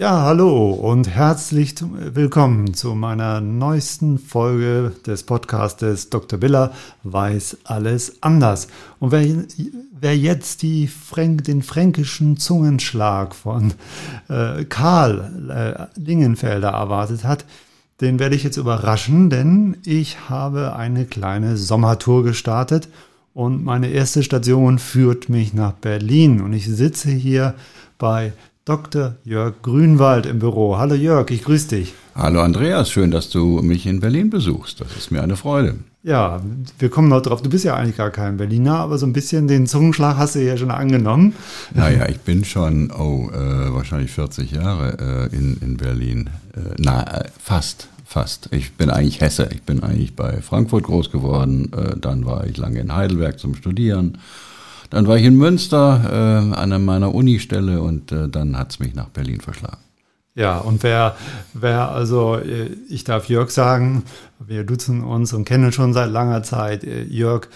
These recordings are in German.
Ja, hallo und herzlich willkommen zu meiner neuesten Folge des Podcastes Dr. Biller weiß alles anders. Und wer, wer jetzt die Fränk, den fränkischen Zungenschlag von äh, Karl äh, Lingenfelder erwartet hat, den werde ich jetzt überraschen, denn ich habe eine kleine Sommertour gestartet und meine erste Station führt mich nach Berlin und ich sitze hier bei Dr. Jörg Grünwald im Büro. Hallo Jörg, ich grüße dich. Hallo Andreas, schön, dass du mich in Berlin besuchst. Das ist mir eine Freude. Ja, wir kommen noch drauf. Du bist ja eigentlich gar kein Berliner, aber so ein bisschen den Zungenschlag hast du ja schon angenommen. Naja, ich bin schon, oh, äh, wahrscheinlich 40 Jahre äh, in, in Berlin. Äh, na, äh, fast, fast. Ich bin eigentlich Hesse. Ich bin eigentlich bei Frankfurt groß geworden. Äh, dann war ich lange in Heidelberg zum Studieren dann war ich in Münster äh, an meiner Unistelle und äh, dann hat es mich nach Berlin verschlagen. Ja, und wer, wer, also äh, ich darf Jörg sagen, wir duzen uns und kennen schon seit langer Zeit. Äh, Jörg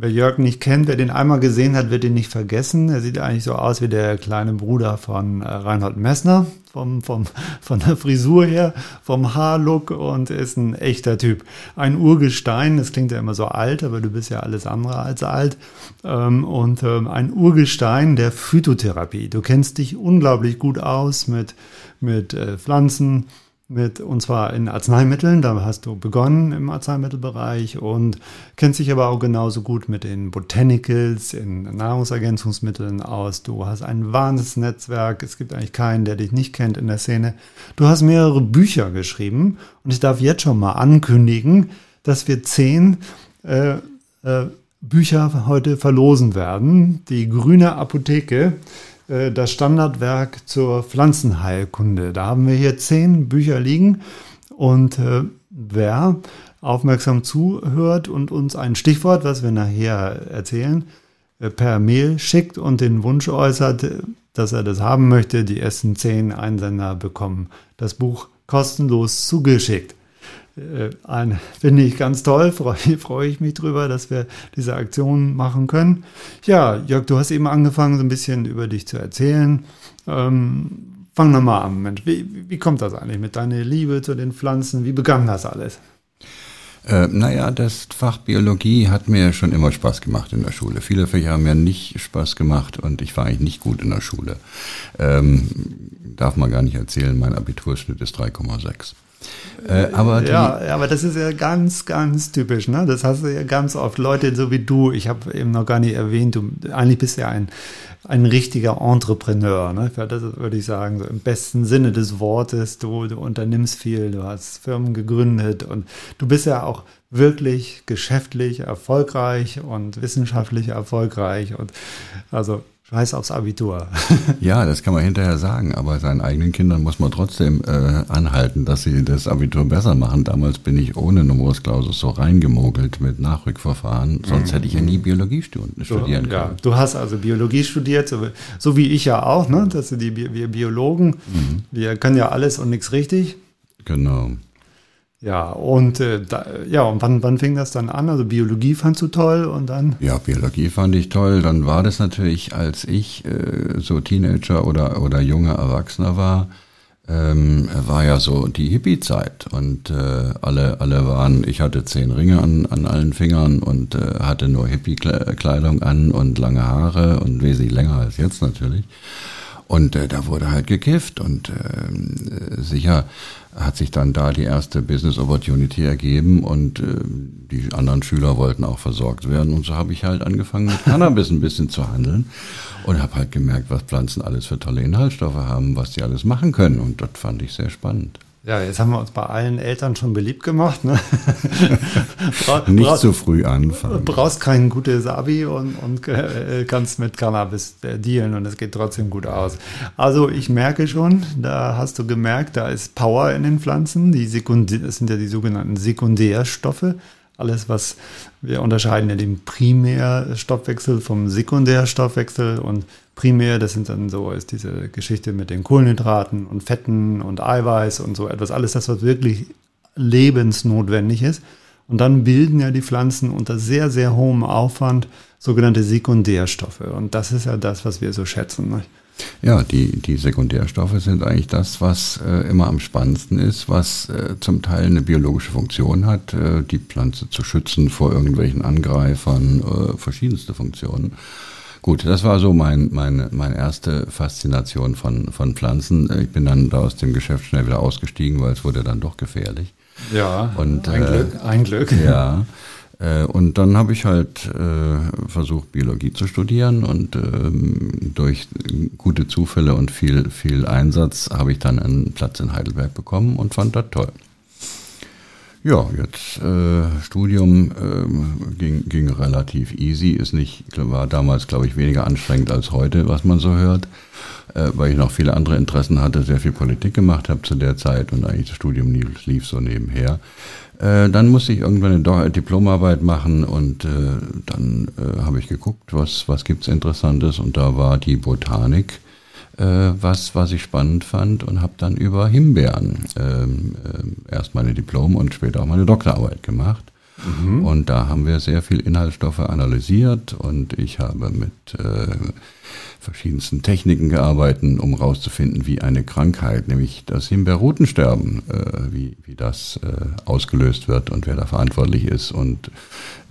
Wer Jörg nicht kennt, wer den einmal gesehen hat, wird ihn nicht vergessen. Er sieht eigentlich so aus wie der kleine Bruder von äh, Reinhold Messner, vom, vom, von der Frisur her, vom Haarlook und ist ein echter Typ. Ein Urgestein, das klingt ja immer so alt, aber du bist ja alles andere als alt. Ähm, und ähm, ein Urgestein der Phytotherapie. Du kennst dich unglaublich gut aus mit, mit äh, Pflanzen, mit, und zwar in Arzneimitteln, da hast du begonnen im Arzneimittelbereich und kennst dich aber auch genauso gut mit den Botanicals, in Nahrungsergänzungsmitteln aus. Du hast ein wahnsinniges Netzwerk, es gibt eigentlich keinen, der dich nicht kennt in der Szene. Du hast mehrere Bücher geschrieben und ich darf jetzt schon mal ankündigen, dass wir zehn äh, äh, Bücher heute verlosen werden. Die grüne Apotheke das Standardwerk zur Pflanzenheilkunde. Da haben wir hier zehn Bücher liegen und äh, wer aufmerksam zuhört und uns ein Stichwort, was wir nachher erzählen, äh, per Mail schickt und den Wunsch äußert, dass er das haben möchte, die ersten zehn Einsender bekommen das Buch kostenlos zugeschickt. Äh, finde ich ganz toll, freue freu ich mich drüber, dass wir diese Aktion machen können. Ja, Jörg, du hast eben angefangen, so ein bisschen über dich zu erzählen. Ähm, fang nochmal an, Mensch. Wie, wie kommt das eigentlich mit deiner Liebe zu den Pflanzen? Wie begann das alles? Äh, naja, das Fach Biologie hat mir schon immer Spaß gemacht in der Schule. Viele Fächer haben mir nicht Spaß gemacht und ich war eigentlich nicht gut in der Schule. Ähm, darf man gar nicht erzählen, mein Abiturschnitt ist 3,6. Äh, aber ja, aber das ist ja ganz, ganz typisch. Ne? Das hast du ja ganz oft. Leute so wie du, ich habe eben noch gar nicht erwähnt, du eigentlich bist ja ein, ein richtiger Entrepreneur. Ne? Das würde ich sagen, so im besten Sinne des Wortes. Du, du unternimmst viel, du hast Firmen gegründet und du bist ja auch wirklich geschäftlich erfolgreich und wissenschaftlich erfolgreich. Und also Scheiß aufs Abitur. ja, das kann man hinterher sagen, aber seinen eigenen Kindern muss man trotzdem äh, anhalten, dass sie das Abitur besser machen. Damals bin ich ohne Numerus Clausus so reingemogelt mit Nachrückverfahren, sonst hätte ich ja nie Biologie studieren können. Ja, du hast also Biologie studiert, so, so wie ich ja auch, ne? Dass die wir Biologen, mhm. wir können ja alles und nichts richtig. Genau. Ja, und äh, da, ja, und wann, wann fing das dann an? Also Biologie fandst du toll und dann? Ja, Biologie fand ich toll. Dann war das natürlich, als ich äh, so Teenager oder, oder junger Erwachsener war, ähm, war ja so die Hippie-Zeit und äh, alle, alle waren, ich hatte zehn Ringe an, an allen Fingern und äh, hatte nur Hippie-Kleidung an und lange Haare und wesentlich länger als jetzt natürlich. Und äh, da wurde halt gekifft und äh, sicher hat sich dann da die erste Business Opportunity ergeben und äh, die anderen Schüler wollten auch versorgt werden und so habe ich halt angefangen mit Cannabis ein bisschen zu handeln und habe halt gemerkt, was Pflanzen alles für tolle Inhaltsstoffe haben, was die alles machen können und das fand ich sehr spannend. Ja, jetzt haben wir uns bei allen Eltern schon beliebt gemacht. Ne? Nicht zu so früh anfangen. Brauchst kein gutes Abi und, und äh, kannst mit Cannabis äh, dealen und es geht trotzdem gut aus. Also ich merke schon, da hast du gemerkt, da ist Power in den Pflanzen. Die Sekundär, das sind ja die sogenannten Sekundärstoffe. Alles, was wir unterscheiden ja den Primärstoffwechsel vom Sekundärstoffwechsel und primär, das sind dann so, ist diese Geschichte mit den Kohlenhydraten und Fetten und Eiweiß und so etwas, alles das, was wirklich lebensnotwendig ist. Und dann bilden ja die Pflanzen unter sehr, sehr hohem Aufwand sogenannte Sekundärstoffe. Und das ist ja das, was wir so schätzen. Ja, die, die Sekundärstoffe sind eigentlich das, was äh, immer am spannendsten ist, was äh, zum Teil eine biologische Funktion hat, äh, die Pflanze zu schützen vor irgendwelchen Angreifern, äh, verschiedenste Funktionen. Gut, das war so mein, meine, meine erste Faszination von, von Pflanzen. Ich bin dann da aus dem Geschäft schnell wieder ausgestiegen, weil es wurde dann doch gefährlich. Ja, und, ein äh, Glück, ein Glück. Ja. Äh, und dann habe ich halt äh, versucht, Biologie zu studieren und ähm, durch gute Zufälle und viel, viel Einsatz habe ich dann einen Platz in Heidelberg bekommen und fand das toll. Ja, jetzt äh, Studium äh, ging, ging relativ easy, ist nicht, war damals, glaube ich, weniger anstrengend als heute, was man so hört, äh, weil ich noch viele andere Interessen hatte, sehr viel Politik gemacht habe zu der Zeit und eigentlich das Studium lief, lief so nebenher. Äh, dann musste ich irgendwann eine Diplomarbeit machen und äh, dann äh, habe ich geguckt, was, was gibt's Interessantes. Und da war die Botanik was, was ich spannend fand und habe dann über Himbeeren ähm, äh, erst meine Diplom und später auch meine Doktorarbeit gemacht. Mhm. Und da haben wir sehr viel Inhaltsstoffe analysiert und ich habe mit äh, verschiedensten Techniken gearbeitet, um herauszufinden, wie eine Krankheit, nämlich das Himbeerrutensterben, äh, wie, wie das äh, ausgelöst wird und wer da verantwortlich ist. Und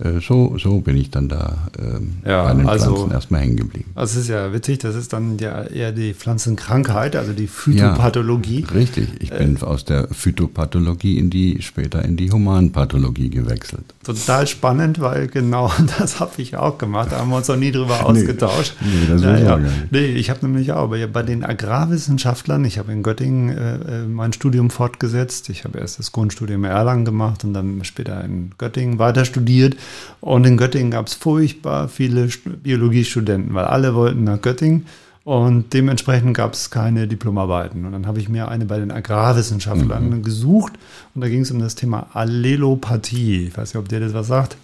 äh, so, so bin ich dann da äh, ja, bei den also, Pflanzen erstmal hängen geblieben. Also es ist ja witzig, das ist dann ja eher die Pflanzenkrankheit, also die Phytopathologie. Ja, richtig, ich bin äh, aus der Phytopathologie in die, später in die Humanpathologie gewechselt. Total spannend, weil genau das habe ich auch gemacht, da haben wir uns noch nie drüber ausgetauscht. Nee, nee das ja, ja. Nee, ich habe nämlich auch bei, bei den Agrarwissenschaftlern, ich habe in Göttingen äh, äh, mein Studium fortgesetzt. Ich habe erst das Grundstudium in Erlangen gemacht und dann später in Göttingen weiter studiert. Und in Göttingen gab es furchtbar viele Biologiestudenten, weil alle wollten nach Göttingen. Und dementsprechend gab es keine Diplomarbeiten. Und dann habe ich mir eine bei den Agrarwissenschaftlern mhm. gesucht. Und da ging es um das Thema Allelopathie. Ich weiß nicht, ob dir das was sagt.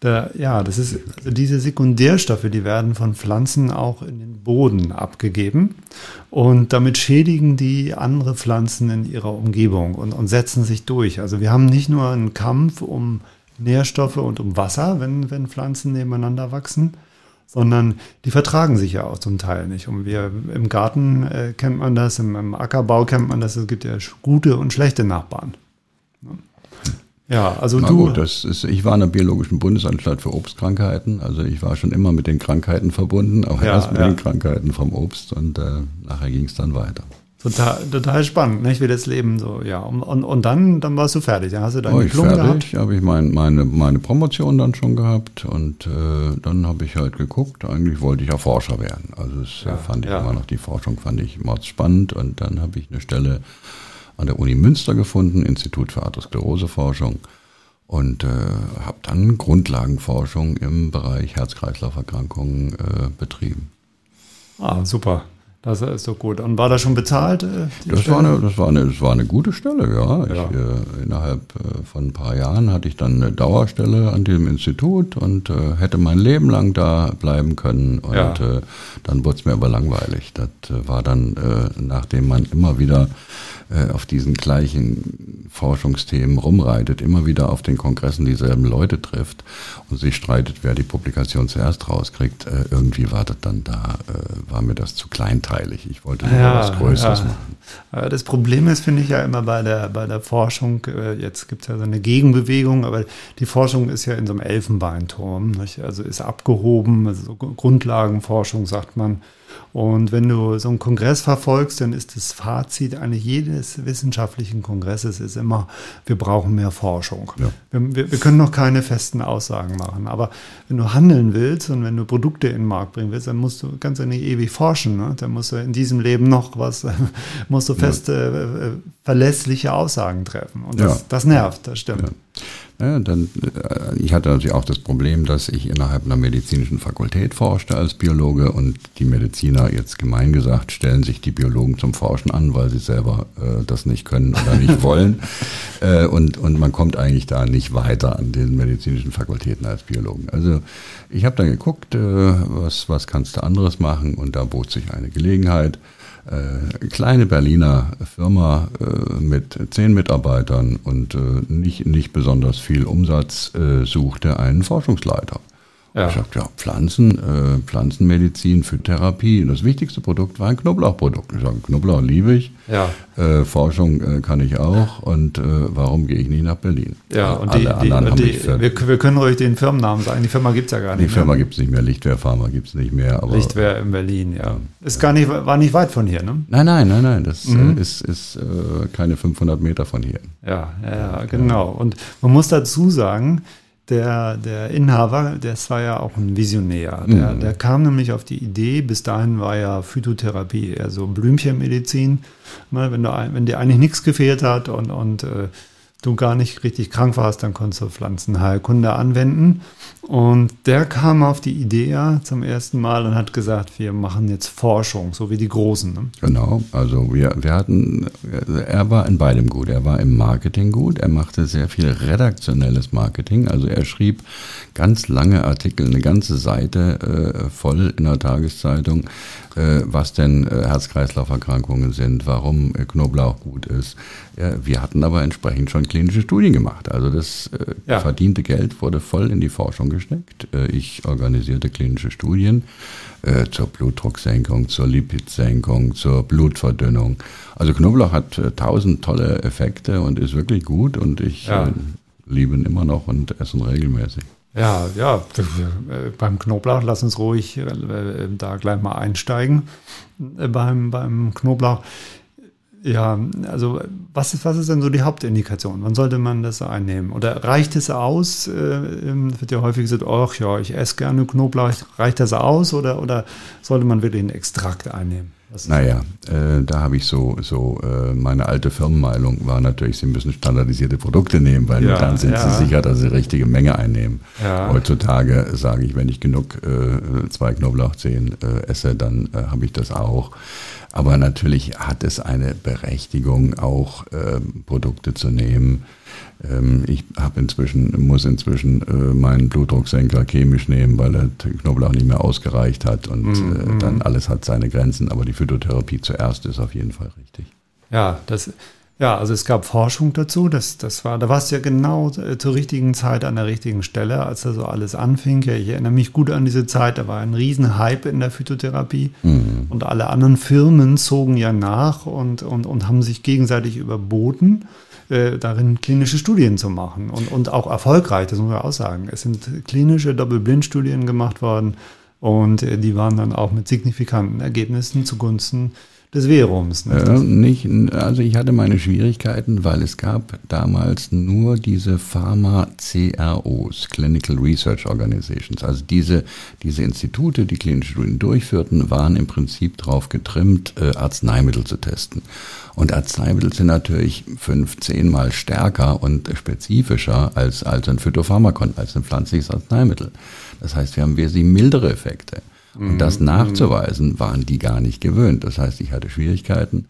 Da, ja, das ist also diese Sekundärstoffe, die werden von Pflanzen auch in den Boden abgegeben und damit schädigen die andere Pflanzen in ihrer Umgebung und, und setzen sich durch. Also wir haben nicht nur einen Kampf um Nährstoffe und um Wasser, wenn, wenn Pflanzen nebeneinander wachsen, sondern die vertragen sich ja auch zum Teil nicht. Und wir im Garten äh, kennt man das, im, im Ackerbau kennt man das, es gibt ja gute und schlechte Nachbarn. Ja, also Na du. Gut, das ist, ich war in der Biologischen Bundesanstalt für Obstkrankheiten. Also ich war schon immer mit den Krankheiten verbunden, auch ja, erst mit ja. den Krankheiten vom Obst und äh, nachher ging es dann weiter. Total, total spannend, nicht? wie das Leben so, ja. Und, und, und dann, dann warst du fertig, dann hast du dein oh, Diplom fertig, habe ich mein, meine, meine Promotion dann schon gehabt und äh, dann habe ich halt geguckt, eigentlich wollte ich ja Forscher werden. Also das ja, fand ich ja. immer noch, die Forschung fand ich immer spannend und dann habe ich eine Stelle an der Uni Münster gefunden, Institut für Atheroskleroseforschung und äh, habe dann Grundlagenforschung im Bereich Herz-Kreislauf-Erkrankungen äh, betrieben. Ah, super. Das ist doch gut. Und war das schon bezahlt? Äh, das war, eine, das, war eine, das war eine gute Stelle, ja. Ich, Äh, innerhalb äh, von ein paar Jahren hatte ich dann eine Dauerstelle an dem Institut und äh, hätte mein Leben lang da bleiben können. Und ja. Äh, dann wurde es mir aber langweilig. Das war dann, nachdem man immer wieder äh, auf diesen gleichen Forschungsthemen rumreitet, immer wieder auf den Kongressen dieselben Leute trifft und sich streitet, wer die Publikation zuerst rauskriegt. Äh, irgendwie war das dann da, äh, war mir das zu kleinteilig. Ich wollte ja, was Größeres ja. machen. Das Problem ist, finde ich ja immer bei der, bei der Forschung, jetzt gibt es ja so eine Gegenbewegung, aber die Forschung ist ja in so einem Elfenbeinturm, nicht? also ist abgehoben, also so Grundlagenforschung sagt man. Und wenn du so einen Kongress verfolgst, dann ist das Fazit eines jedes wissenschaftlichen Kongresses ist immer, wir brauchen mehr Forschung. Ja. Wir, wir, wir, können noch keine festen Aussagen machen. Aber wenn du handeln willst und wenn du Produkte in den Markt bringen willst, dann musst du ganz nicht ewig forschen. Ne? Dann musst du in diesem Leben noch was, musst du feste, ja. äh, verlässliche Aussagen treffen. Und das, ja. das nervt, das stimmt. Ja, dann, äh, ich hatte natürlich auch das Problem, dass ich innerhalb einer medizinischen Fakultät forschte als Biologe und die Mediziner jetzt gemein gesagt stellen sich die Biologen zum Forschen an, weil sie selber äh, das nicht können oder nicht wollen. äh, und, und man kommt eigentlich da nicht weiter an den medizinischen Fakultäten als Biologen. Also ich habe dann geguckt, äh, was, was kannst du anderes machen und da bot sich eine Gelegenheit kleine Berliner Firma äh, mit zehn Mitarbeitern und äh, nicht, nicht besonders viel Umsatz äh, suchte einen Forschungsleiter. Ja. Ich sagte, ja, Pflanzen, äh, Pflanzenmedizin, Phytotherapie. Das wichtigste Produkt war ein Knoblauchprodukt. Ich sage, Knoblauch liebe ich. Ja. Äh, Forschung äh, kann ich auch. Und äh, warum gehe ich nicht nach Berlin? Ja, und Alle die, anderen die, die wir, wir, können ruhig den Firmennamen sagen. Die Firma gibt es ja gar nicht Die Firma gibt es nicht mehr. Lichtwehr Pharma gibt es nicht mehr. Aber, Lichtwehr in Berlin, ja. Ist gar nicht, war nicht weit von hier, ne? Nein, nein, nein, nein. Das äh, mhm. ist, ist äh, keine 500 Meter von hier. Ja, ja, genau. Und man muss dazu sagen, der, der Inhaber, das war ja auch ein Visionär. Der, mhm. der kam nämlich auf die Idee, bis dahin war ja Phytotherapie eher so Blümchenmedizin. Ne, wenn, du, wenn dir eigentlich nichts gefehlt hat und, und äh, du gar nicht richtig krank warst, dann konntest du Pflanzenheilkunde anwenden. Und der kam auf die Idee zum ersten Mal und hat gesagt, wir machen jetzt Forschung, so wie die Großen. Ne? Genau, also wir, wir hatten, er war in beidem gut. Er war im Marketing gut, er machte sehr viel redaktionelles Marketing. Also er schrieb ganz lange Artikel, eine ganze Seite äh, voll in der Tageszeitung, äh, was denn äh, Herz-Kreislauf-Erkrankungen sind, warum Knoblauch gut ist. Ja, wir hatten aber entsprechend schon klinische Studien gemacht. Also das äh, ja. verdiente Geld wurde voll in die Forschung gesteckt. Äh, ich organisierte klinische Studien äh, zur Blutdrucksenkung, zur Lipidsenkung, zur Blutverdünnung. Also Knoblauch hat tausend tolle Effekte und ist wirklich gut und ich ja. liebe ihn immer noch und esse ihn regelmäßig. Ja, ja, beim Knoblauch, lass uns ruhig da gleich mal einsteigen. Beim, beim Knoblauch ja, also was ist, was ist denn so die Hauptindikation? Wann sollte man das einnehmen? Oder reicht es aus? Äh, wird ja häufig gesagt, ach ja, ich esse gerne Knoblauch. Reicht das aus oder, oder sollte man wirklich einen Extrakt einnehmen? Naja, äh, da habe ich so, so äh, meine alte Firmenmeinung war natürlich, Sie müssen standardisierte Produkte nehmen, weil ja, dann sind ja. Sie sicher, dass Sie richtige Menge einnehmen. Ja. Heutzutage sage ich, wenn ich genug äh, zwei Knoblauchzehen äh, esse, dann äh, habe ich das auch. Aber natürlich hat es eine Berechtigung, auch ähm, Produkte zu nehmen. Ähm, ich habe inzwischen, muss inzwischen äh, meinen Blutdrucksenker chemisch nehmen, weil der Knoblauch nicht mehr ausgereicht hat und mm, äh, mhm. dann alles hat seine Grenzen. Aber die Phytotherapie zuerst ist auf jeden Fall richtig. Ja, das ja, also es gab Forschung dazu. Das, das war, da warst du ja genau äh, zur richtigen Zeit an der richtigen Stelle, als da so alles anfing. Ja, ich erinnere mich gut an diese Zeit. Da war ein Riesenhype in der Phytotherapie mhm. und alle anderen Firmen zogen ja nach und, und, und haben sich gegenseitig überboten, äh, darin klinische Studien zu machen und, und auch erfolgreich. Das muss man auch sagen. Es sind klinische Doppelblindstudien gemacht worden und äh, die waren dann auch mit signifikanten Ergebnissen zugunsten des Verums. Ne? Äh, nicht, also ich hatte meine Schwierigkeiten, weil es gab damals nur diese Pharma-CROs, Clinical Research Organizations. Also diese, diese Institute, die klinische Studien durchführten, waren im Prinzip darauf getrimmt, äh, Arzneimittel zu testen. Und Arzneimittel sind natürlich fünf, zehnmal stärker und spezifischer als, als ein Phytopharmakon, als ein pflanzliches Arzneimittel. Das heißt, wir haben wesentlich mildere Effekte. Und das mhm. nachzuweisen, waren die gar nicht gewöhnt. Das heißt, ich hatte Schwierigkeiten,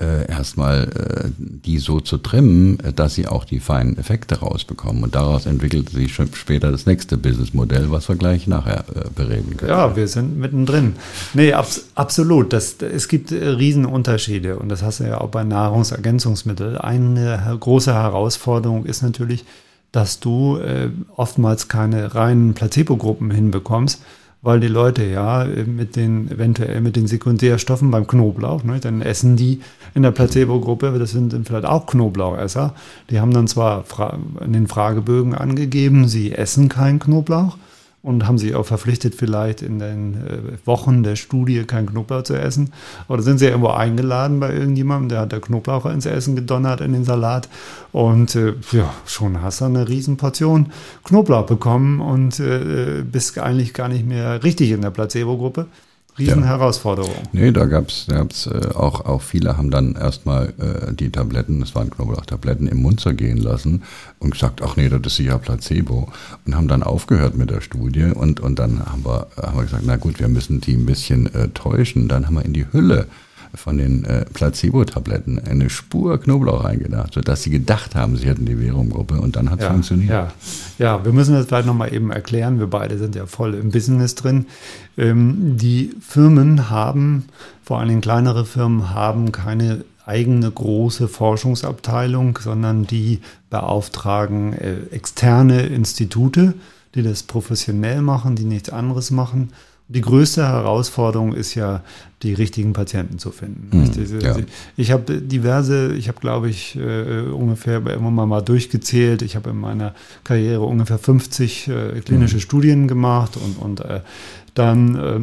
äh, erstmal äh, die so zu trimmen, äh, dass sie auch die feinen Effekte rausbekommen. Und daraus entwickelte sich schon später das nächste Businessmodell, was wir gleich nachher äh, bereden können. Ja, wir sind mittendrin. Nee, abs absolut. Das, es gibt äh, Riesenunterschiede. Und das hast du ja auch bei Nahrungsergänzungsmitteln. Eine große Herausforderung ist natürlich, dass du äh, oftmals keine reinen Placebo-Gruppen hinbekommst, weil die Leute ja mit den eventuell mit den Sekundärstoffen beim Knoblauch, ne, dann essen die in der Placebo-Gruppe, das sind vielleicht auch Knoblauchesser, die haben dann zwar in den Fragebögen angegeben, sie essen keinen Knoblauch, und haben sich auch verpflichtet, vielleicht in den äh, Wochen der Studie kein Knoblauch zu essen. Oder sind sie irgendwo eingeladen bei irgendjemandem, der hat der Knoblauch ins Essen gedonnert, in den Salat. Und äh, ja, schon hast du eine Riesenportion Knoblauch bekommen und äh, bist eigentlich gar nicht mehr richtig in der Placebo-Gruppe. Riesenherausforderung. Ja. Nee, da gab's, da gab's äh, auch, auch viele haben dann erstmal äh, die Tabletten, das waren Knoblauchtabletten, im Mund zergehen lassen und gesagt, ach nee, das ist sicher Placebo. Und haben dann aufgehört mit der Studie und, und dann haben wir, haben wir gesagt, na gut, wir müssen die ein bisschen äh, täuschen. Dann haben wir in die Hülle von den äh, Placebo-Tabletten eine Spur Knoblauch reingedacht, sodass sie gedacht haben, sie hätten die Verumgruppe und dann hat es ja, funktioniert. Ja. ja, wir müssen das vielleicht nochmal eben erklären. Wir beide sind ja voll im Business drin. Ähm, die Firmen haben, vor allem kleinere Firmen, haben keine eigene große Forschungsabteilung, sondern die beauftragen äh, externe Institute, die das professionell machen, die nichts anderes machen. Die größte Herausforderung ist ja, die richtigen Patienten zu finden. Mhm, Diese, ja. Ich habe diverse, ich habe glaube ich äh, ungefähr immer mal, mal durchgezählt. Ich habe in meiner Karriere ungefähr 50 äh, klinische Mhm. Studien gemacht und, und äh, dann äh,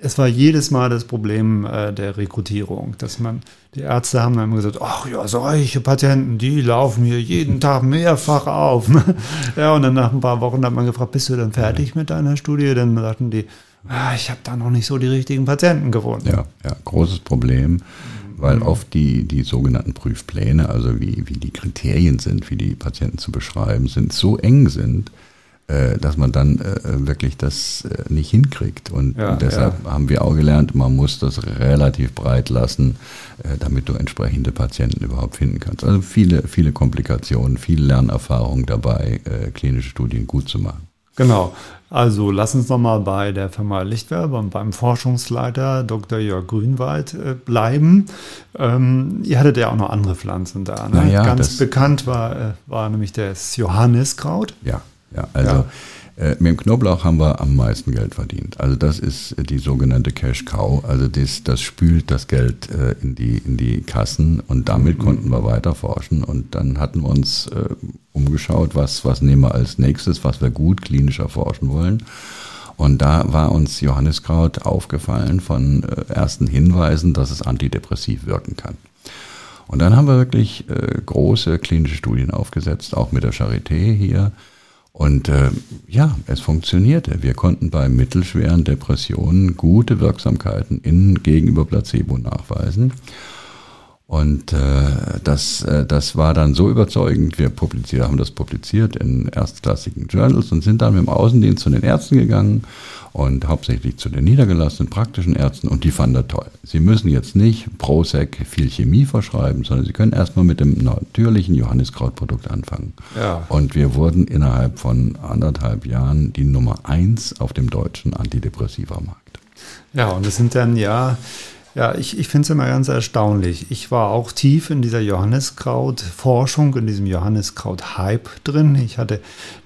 es war jedes Mal das Problem äh, der Rekrutierung, dass man, die Ärzte haben dann immer gesagt, ach ja, solche Patienten, die laufen hier jeden Tag mehrfach auf. ja, und dann nach ein paar Wochen hat man gefragt, bist du dann fertig mit deiner Studie? Dann sagten die, ich habe da noch nicht so die richtigen Patienten gefunden. Ja, ja, großes Problem, weil oft die, die sogenannten Prüfpläne, also wie, wie die Kriterien sind, wie die Patienten zu beschreiben sind, so eng sind, äh, dass man dann äh, wirklich das äh, nicht hinkriegt. Und Ja, deshalb haben wir auch gelernt, man muss das relativ breit lassen, damit du entsprechende Patienten überhaupt finden kannst. Also viele, viele Komplikationen, viel Lernerfahrung dabei, klinische Studien gut zu machen. Genau. Also lass uns nochmal bei der Firma Lichtwerber und beim Forschungsleiter Dr. Jörg Grünwald äh, bleiben. Ähm, ihr hattet ja auch noch andere Pflanzen da. Ne? Naja, Ganz bekannt war, äh, war nämlich das Johanniskraut. Ja, ja, also Äh, mit dem Knoblauch haben wir am meisten Geld verdient. Also das ist äh, die sogenannte Cash Cow. Also das, das spült das Geld äh, in, die, in die Kassen und damit konnten wir weiter forschen. Und dann hatten wir uns äh, umgeschaut, was, was nehmen wir als nächstes, was wir gut klinisch erforschen wollen. Und da war uns Johanniskraut aufgefallen von äh, ersten Hinweisen, dass es antidepressiv wirken kann. Und dann haben wir wirklich äh, große klinische Studien aufgesetzt, auch mit der Charité hier. Und äh, ja, es funktionierte. Wir konnten bei mittelschweren Depressionen gute Wirksamkeiten in, gegenüber Placebo nachweisen. Und äh, das, äh, das war dann so überzeugend. Wir publiziert, haben das publiziert in erstklassigen Journals und sind dann mit dem Außendienst zu den Ärzten gegangen und hauptsächlich zu den niedergelassenen praktischen Ärzten und die fanden das toll. Sie müssen jetzt nicht Prosec viel Chemie verschreiben, sondern Sie können erstmal mit dem natürlichen Johanniskrautprodukt anfangen. Ja. Und wir wurden innerhalb von anderthalb Jahren die Nummer eins auf dem deutschen Antidepressiva-Markt. Ja, und es sind dann ja, ja, ich, ich finde es immer ganz erstaunlich. Ich war auch tief in dieser Johanniskraut-Forschung, in diesem Johanniskraut-Hype drin. Ich hatte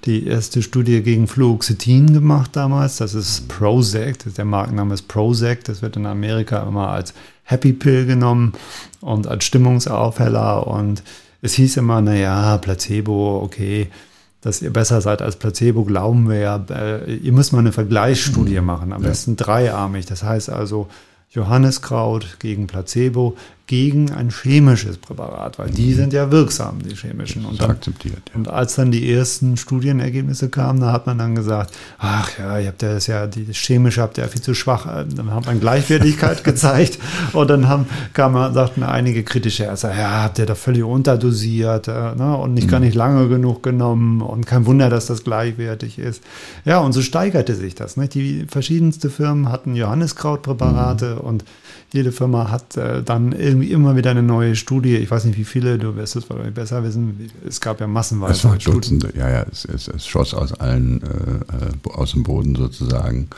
die erste Studie gegen Fluoxetin gemacht damals. Das ist Prozac, der Markenname ist Prozac. Das wird in Amerika immer als Happy Pill genommen und als Stimmungsaufheller. Und es hieß immer, naja, Placebo, okay dass ihr besser seid als Placebo, glauben wir ja. Äh, ihr müsst mal eine Vergleichsstudie machen, am Ja. besten dreiarmig. Das heißt also Johanniskraut gegen Placebo gegen ein chemisches Präparat, weil die sind ja wirksam, die chemischen. Und dann, akzeptiert. Ja. und als dann die ersten Studienergebnisse kamen, da hat man dann gesagt, ach ja, ihr habt ja das ja, die chemische habt ihr ja viel zu schwach. Dann hat man Gleichwertigkeit gezeigt und dann haben, kamen, sagten einige kritische Ärzte, ja, habt ihr da völlig unterdosiert äh, ne, und nicht gar nicht lange genug genommen und kein Wunder, dass das gleichwertig ist. Ja, und so steigerte sich das. Nicht? Die verschiedenste Firmen hatten Johanniskrautpräparate und jede Firma hat äh, dann irgendwie immer wieder eine neue Studie. Ich weiß nicht, wie viele, du wirst es wahrscheinlich besser wissen. Es gab ja massenweise Es Studien. Dutzende, ja, ja, es, es, es schoss aus allen, äh, äh, aus dem Boden sozusagen.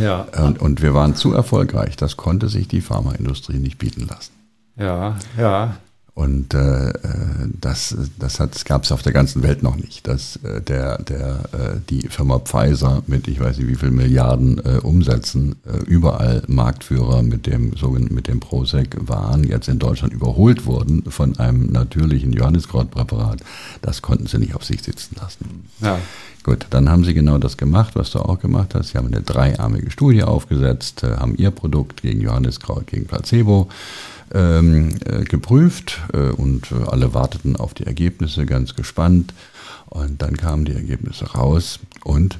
Ja, Und, und wir waren zu erfolgreich. Das konnte sich die Pharmaindustrie nicht bieten lassen. ja, ja. Und äh, äh, das, das hat, gab es auf der ganzen Welt noch nicht, dass äh, der, der, äh, die Firma Pfizer mit ich weiß nicht wie viel Milliarden äh, Umsätzen äh, überall Marktführer mit dem sogenannten mit dem Prosec waren, jetzt in Deutschland überholt wurden von einem natürlichen Johanniskrautpräparat. Das konnten sie nicht auf sich sitzen lassen. ja. Gut, dann haben sie genau das gemacht, was du auch gemacht hast. Sie haben eine dreiarmige Studie aufgesetzt, äh, haben ihr Produkt gegen Johanniskraut, gegen Placebo ähm, äh, geprüft äh, und äh, alle warteten auf die Ergebnisse ganz gespannt. Und dann kamen die Ergebnisse raus und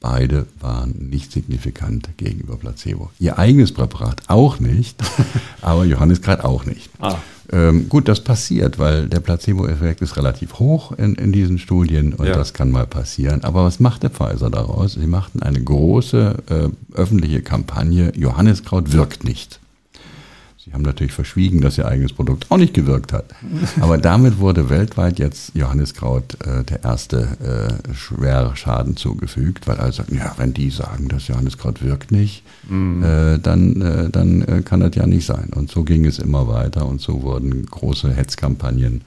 beide waren nicht signifikant gegenüber Placebo. Ihr eigenes Präparat auch nicht, aber Johanniskraut auch nicht. Ah. Ähm, gut, das passiert, weil der Placebo-Effekt ist relativ hoch in, in diesen Studien und Ja. das kann mal passieren. Aber was macht der Pfizer daraus? Sie machten eine große äh, öffentliche Kampagne, Johanniskraut wirkt nicht. Sie haben natürlich verschwiegen, dass Ihr eigenes Produkt auch nicht gewirkt hat. Aber damit wurde weltweit jetzt Johanniskraut äh, der erste äh, schwere Schaden zugefügt, weil alle sagen, ja, wenn die sagen, das Johanniskraut wirkt nicht, mhm. äh, dann, äh, dann äh, kann das ja nicht sein. Und so ging es immer weiter und so wurden große Hetzkampagnen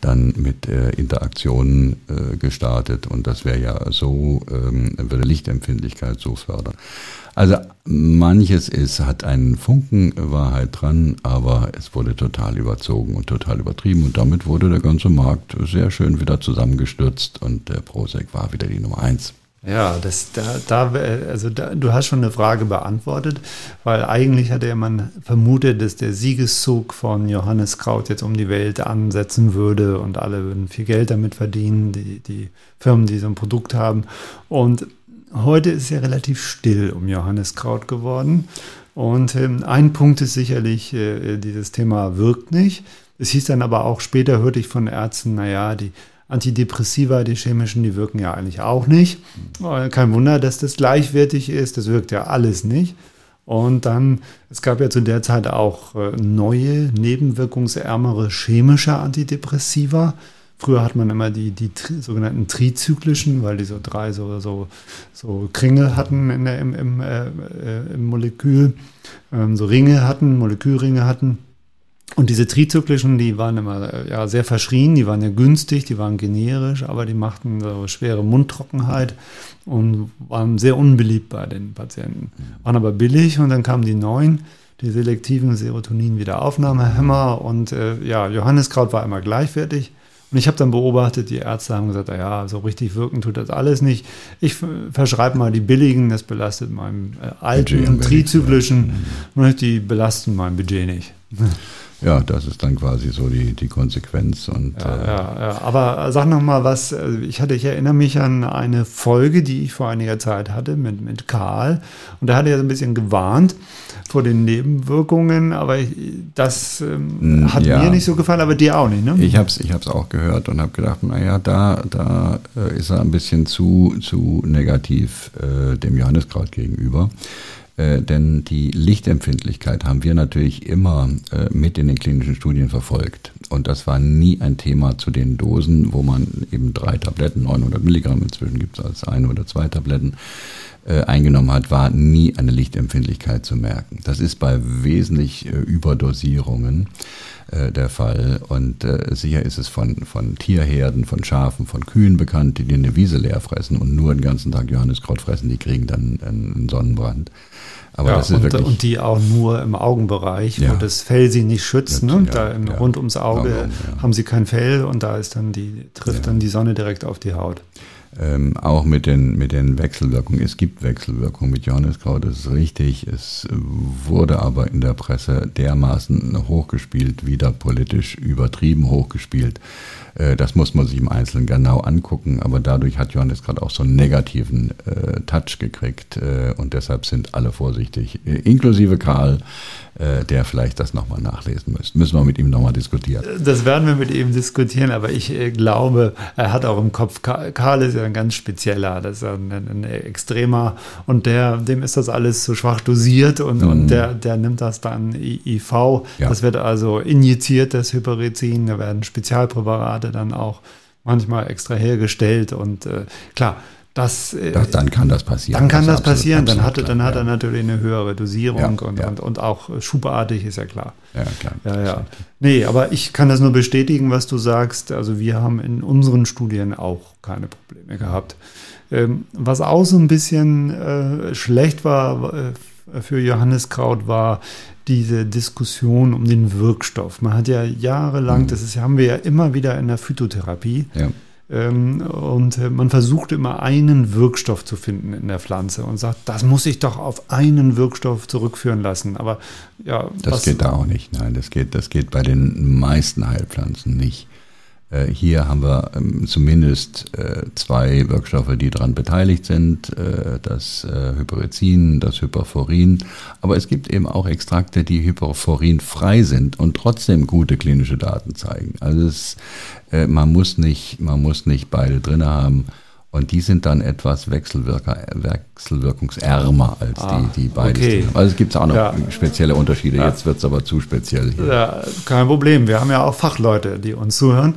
dann mit äh, Interaktionen gestartet und das wäre ja so, ähm, würde Lichtempfindlichkeit so fördern. Also manches ist, hat einen Funken Wahrheit dran, aber es wurde total überzogen und total übertrieben und damit wurde der ganze Markt sehr schön wieder zusammengestürzt und der Prosec war wieder die Nummer eins. Ja, das, da, da, also da, du hast schon eine Frage beantwortet, weil eigentlich hatte man vermutet, dass der Siegeszug von Johannes Kraut jetzt um die Welt ansetzen würde und alle würden viel Geld damit verdienen, die, die Firmen, die so ein Produkt haben. Und heute ist ja relativ still um Johanniskraut geworden. Und ähm, ein Punkt ist sicherlich, äh, dieses Thema wirkt nicht. Es hieß dann aber auch später, hörte ich von Ärzten, naja, die Antidepressiva, die chemischen, die wirken ja eigentlich auch nicht. Äh, kein Wunder, dass das gleichwertig ist. Das wirkt ja alles nicht. Und dann, es gab ja zu der Zeit auch äh, neue, nebenwirkungsärmere chemische Antidepressiva. Früher hat man immer die, die tri, sogenannten trizyklischen, weil die so drei so, so, so Kringel hatten in der, im, im, äh, äh, im Molekül, ähm, so Ringe hatten, Molekülringe hatten. Und diese trizyklischen, die waren immer äh, ja, sehr verschrien, die waren ja günstig, die waren generisch, aber die machten so schwere Mundtrockenheit und waren sehr unbeliebt bei den Patienten. Waren aber billig und dann kamen die neuen, die selektiven Serotonin-Wiederaufnahmehämmer und äh, ja, Johanniskraut war immer gleichwertig. Und ich habe dann beobachtet, die Ärzte haben gesagt, ja, so richtig wirken tut das alles nicht. Ich verschreibe mal die billigen, das belastet meinem äh, alten, trizyklischen, ja. die belasten mein Budget nicht. Ja, das ist dann quasi so die, die Konsequenz. Und, ja, äh, ja, ja, aber sag noch mal was. Also ich hatte, ich erinnere mich an eine Folge, die ich vor einiger Zeit hatte mit, mit Karl. Und da hat er so ein bisschen gewarnt vor den Nebenwirkungen, aber ich, das ähm, hat ja. mir nicht so gefallen, aber dir auch nicht, ne? Ich habe es ich hab's auch gehört und habe gedacht, naja, da, da äh, ist er ein bisschen zu, zu negativ äh, dem Johanneskraut gegenüber. Äh, denn die Lichtempfindlichkeit haben wir natürlich immer äh, mit in den klinischen Studien verfolgt. Und das war nie ein Thema zu den Dosen, wo man eben drei Tabletten, 900 Milligramm, inzwischen gibt es als eine oder zwei Tabletten, äh, eingenommen hat, war nie eine Lichtempfindlichkeit zu merken. Das ist bei wesentlich äh, Überdosierungen äh, der Fall. Und äh, sicher ist es von, von Tierherden, von Schafen, von Kühen bekannt, die dir eine Wiese leer fressen und nur den ganzen Tag Johanniskraut fressen, die kriegen dann einen Sonnenbrand. Aber ja, das ist und, wirklich und die auch nur im Augenbereich, ja. wo das Fell sie nicht schützt. Ja, ne? da im, rund ums Auge haben sie kein Fell und da ist dann die, trifft dann die Sonne direkt auf die Haut. Ähm, auch mit den, mit den Wechselwirkungen. Es gibt Wechselwirkungen mit Johanniskraut, das ist richtig. Es wurde aber in der Presse dermaßen hochgespielt, wieder politisch übertrieben hochgespielt, äh, das muss man sich im Einzelnen genau angucken, aber dadurch hat Johannes gerade auch so einen negativen äh, Touch gekriegt äh, und deshalb sind alle vorsichtig, äh, inklusive Karl, äh, der vielleicht das nochmal nachlesen müsste. Müssen wir mit ihm nochmal diskutieren. Das werden wir mit ihm diskutieren, aber ich äh, glaube, er hat auch im Kopf, Karl ist ja ein ganz spezieller, das ist ein, ein, extremer und der, dem ist das alles zu schwach dosiert und, mhm. und der, der nimmt das dann IV. Ja. Das wird also injiziert, das Hyperizin, da werden Spezialpräparate Präparate dann auch manchmal extra hergestellt und äh, klar, das, äh, das, dann kann das passieren. Dann kann das, das passieren. Absolut, dann, hatte, dann hat er natürlich eine höhere Dosierung ja, und, ja. Und, und auch schubartig ist ja klar. Ja, klar. Ja, ja. Nee, aber ich kann das nur bestätigen, was du sagst. Also wir haben in unseren Studien auch keine Probleme gehabt. Ähm, was auch so ein bisschen äh, schlecht war äh, für Johannes Kraut war diese Diskussion um den Wirkstoff. Man hat ja jahrelang, mhm. das ist, haben wir ja immer wieder in der Phytotherapie, ja. Ähm, und äh, man versucht immer einen Wirkstoff zu finden in der Pflanze und sagt, das muss ich doch auf einen Wirkstoff zurückführen lassen. Aber ja, das geht da auch nicht. Nein, das geht, das geht bei den meisten Heilpflanzen nicht. Äh, hier haben wir ähm, zumindest äh, zwei Wirkstoffe, die daran beteiligt sind, äh, das Hyperizin, das Hyperforin. Aber es gibt eben auch Extrakte, die hyperforinfrei sind und trotzdem gute klinische Daten zeigen. Also es, man, muss nicht, man muss nicht beide drin haben. Und die sind dann etwas wechselwirkungsärmer als ah, die, die beides. Okay. Also es gibt auch noch ja. spezielle Unterschiede. Ja. Jetzt wird es aber zu speziell. Hier. Ja, kein Problem. Wir haben ja auch Fachleute, die uns zuhören.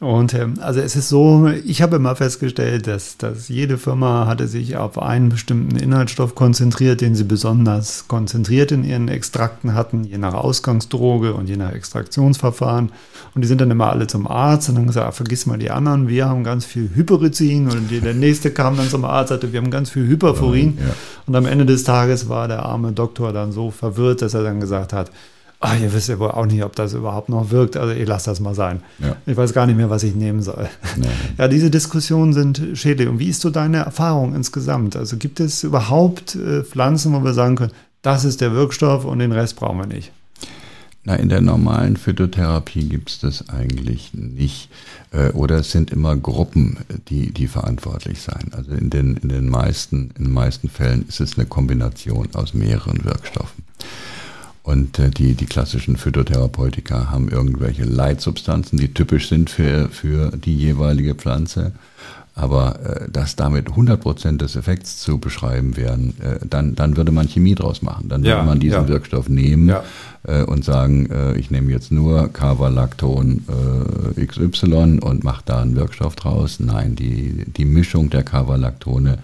Und ähm, also es ist so, ich habe immer festgestellt, dass, dass jede Firma hatte sich auf einen bestimmten Inhaltsstoff konzentriert, den sie besonders konzentriert in ihren Extrakten hatten, je nach Ausgangsdroge und je nach Extraktionsverfahren. Und die sind dann immer alle zum Arzt und haben gesagt, ah, vergiss mal die anderen, wir haben ganz viel Hyperizin. Und der nächste kam dann zum Arzt, und sagte, wir haben ganz viel Hyperforin. Ja, ja. Und am Ende des Tages war der arme Doktor dann so verwirrt, dass er dann gesagt hat, ach, ihr wisst ja wohl auch nicht, ob das überhaupt noch wirkt. Also ich lasse das mal sein. Ja. Ich weiß gar nicht mehr, was ich nehmen soll. Ja. ja, diese Diskussionen sind schädlich. Und wie ist so deine Erfahrung insgesamt? Also gibt es überhaupt äh, Pflanzen, wo wir sagen können, das ist der Wirkstoff und den Rest brauchen wir nicht? Na, in der normalen Phytotherapie gibt es das eigentlich nicht. Äh, oder es sind immer Gruppen, die, die verantwortlich sein. Also in den, in den meisten, in den meisten Fällen ist es eine Kombination aus mehreren Wirkstoffen. Und äh, die, die klassischen Phytotherapeutika haben irgendwelche Leitsubstanzen, die typisch sind für, für die jeweilige Pflanze. Aber äh, dass damit 100% des Effekts zu beschreiben wären, äh, dann, dann würde man Chemie draus machen. Dann würde ja, man diesen ja. Wirkstoff nehmen ja. äh, und sagen, äh, ich nehme jetzt nur Cavalacton äh, XY und mache da einen Wirkstoff draus. Nein, die, die Mischung der Cavalactone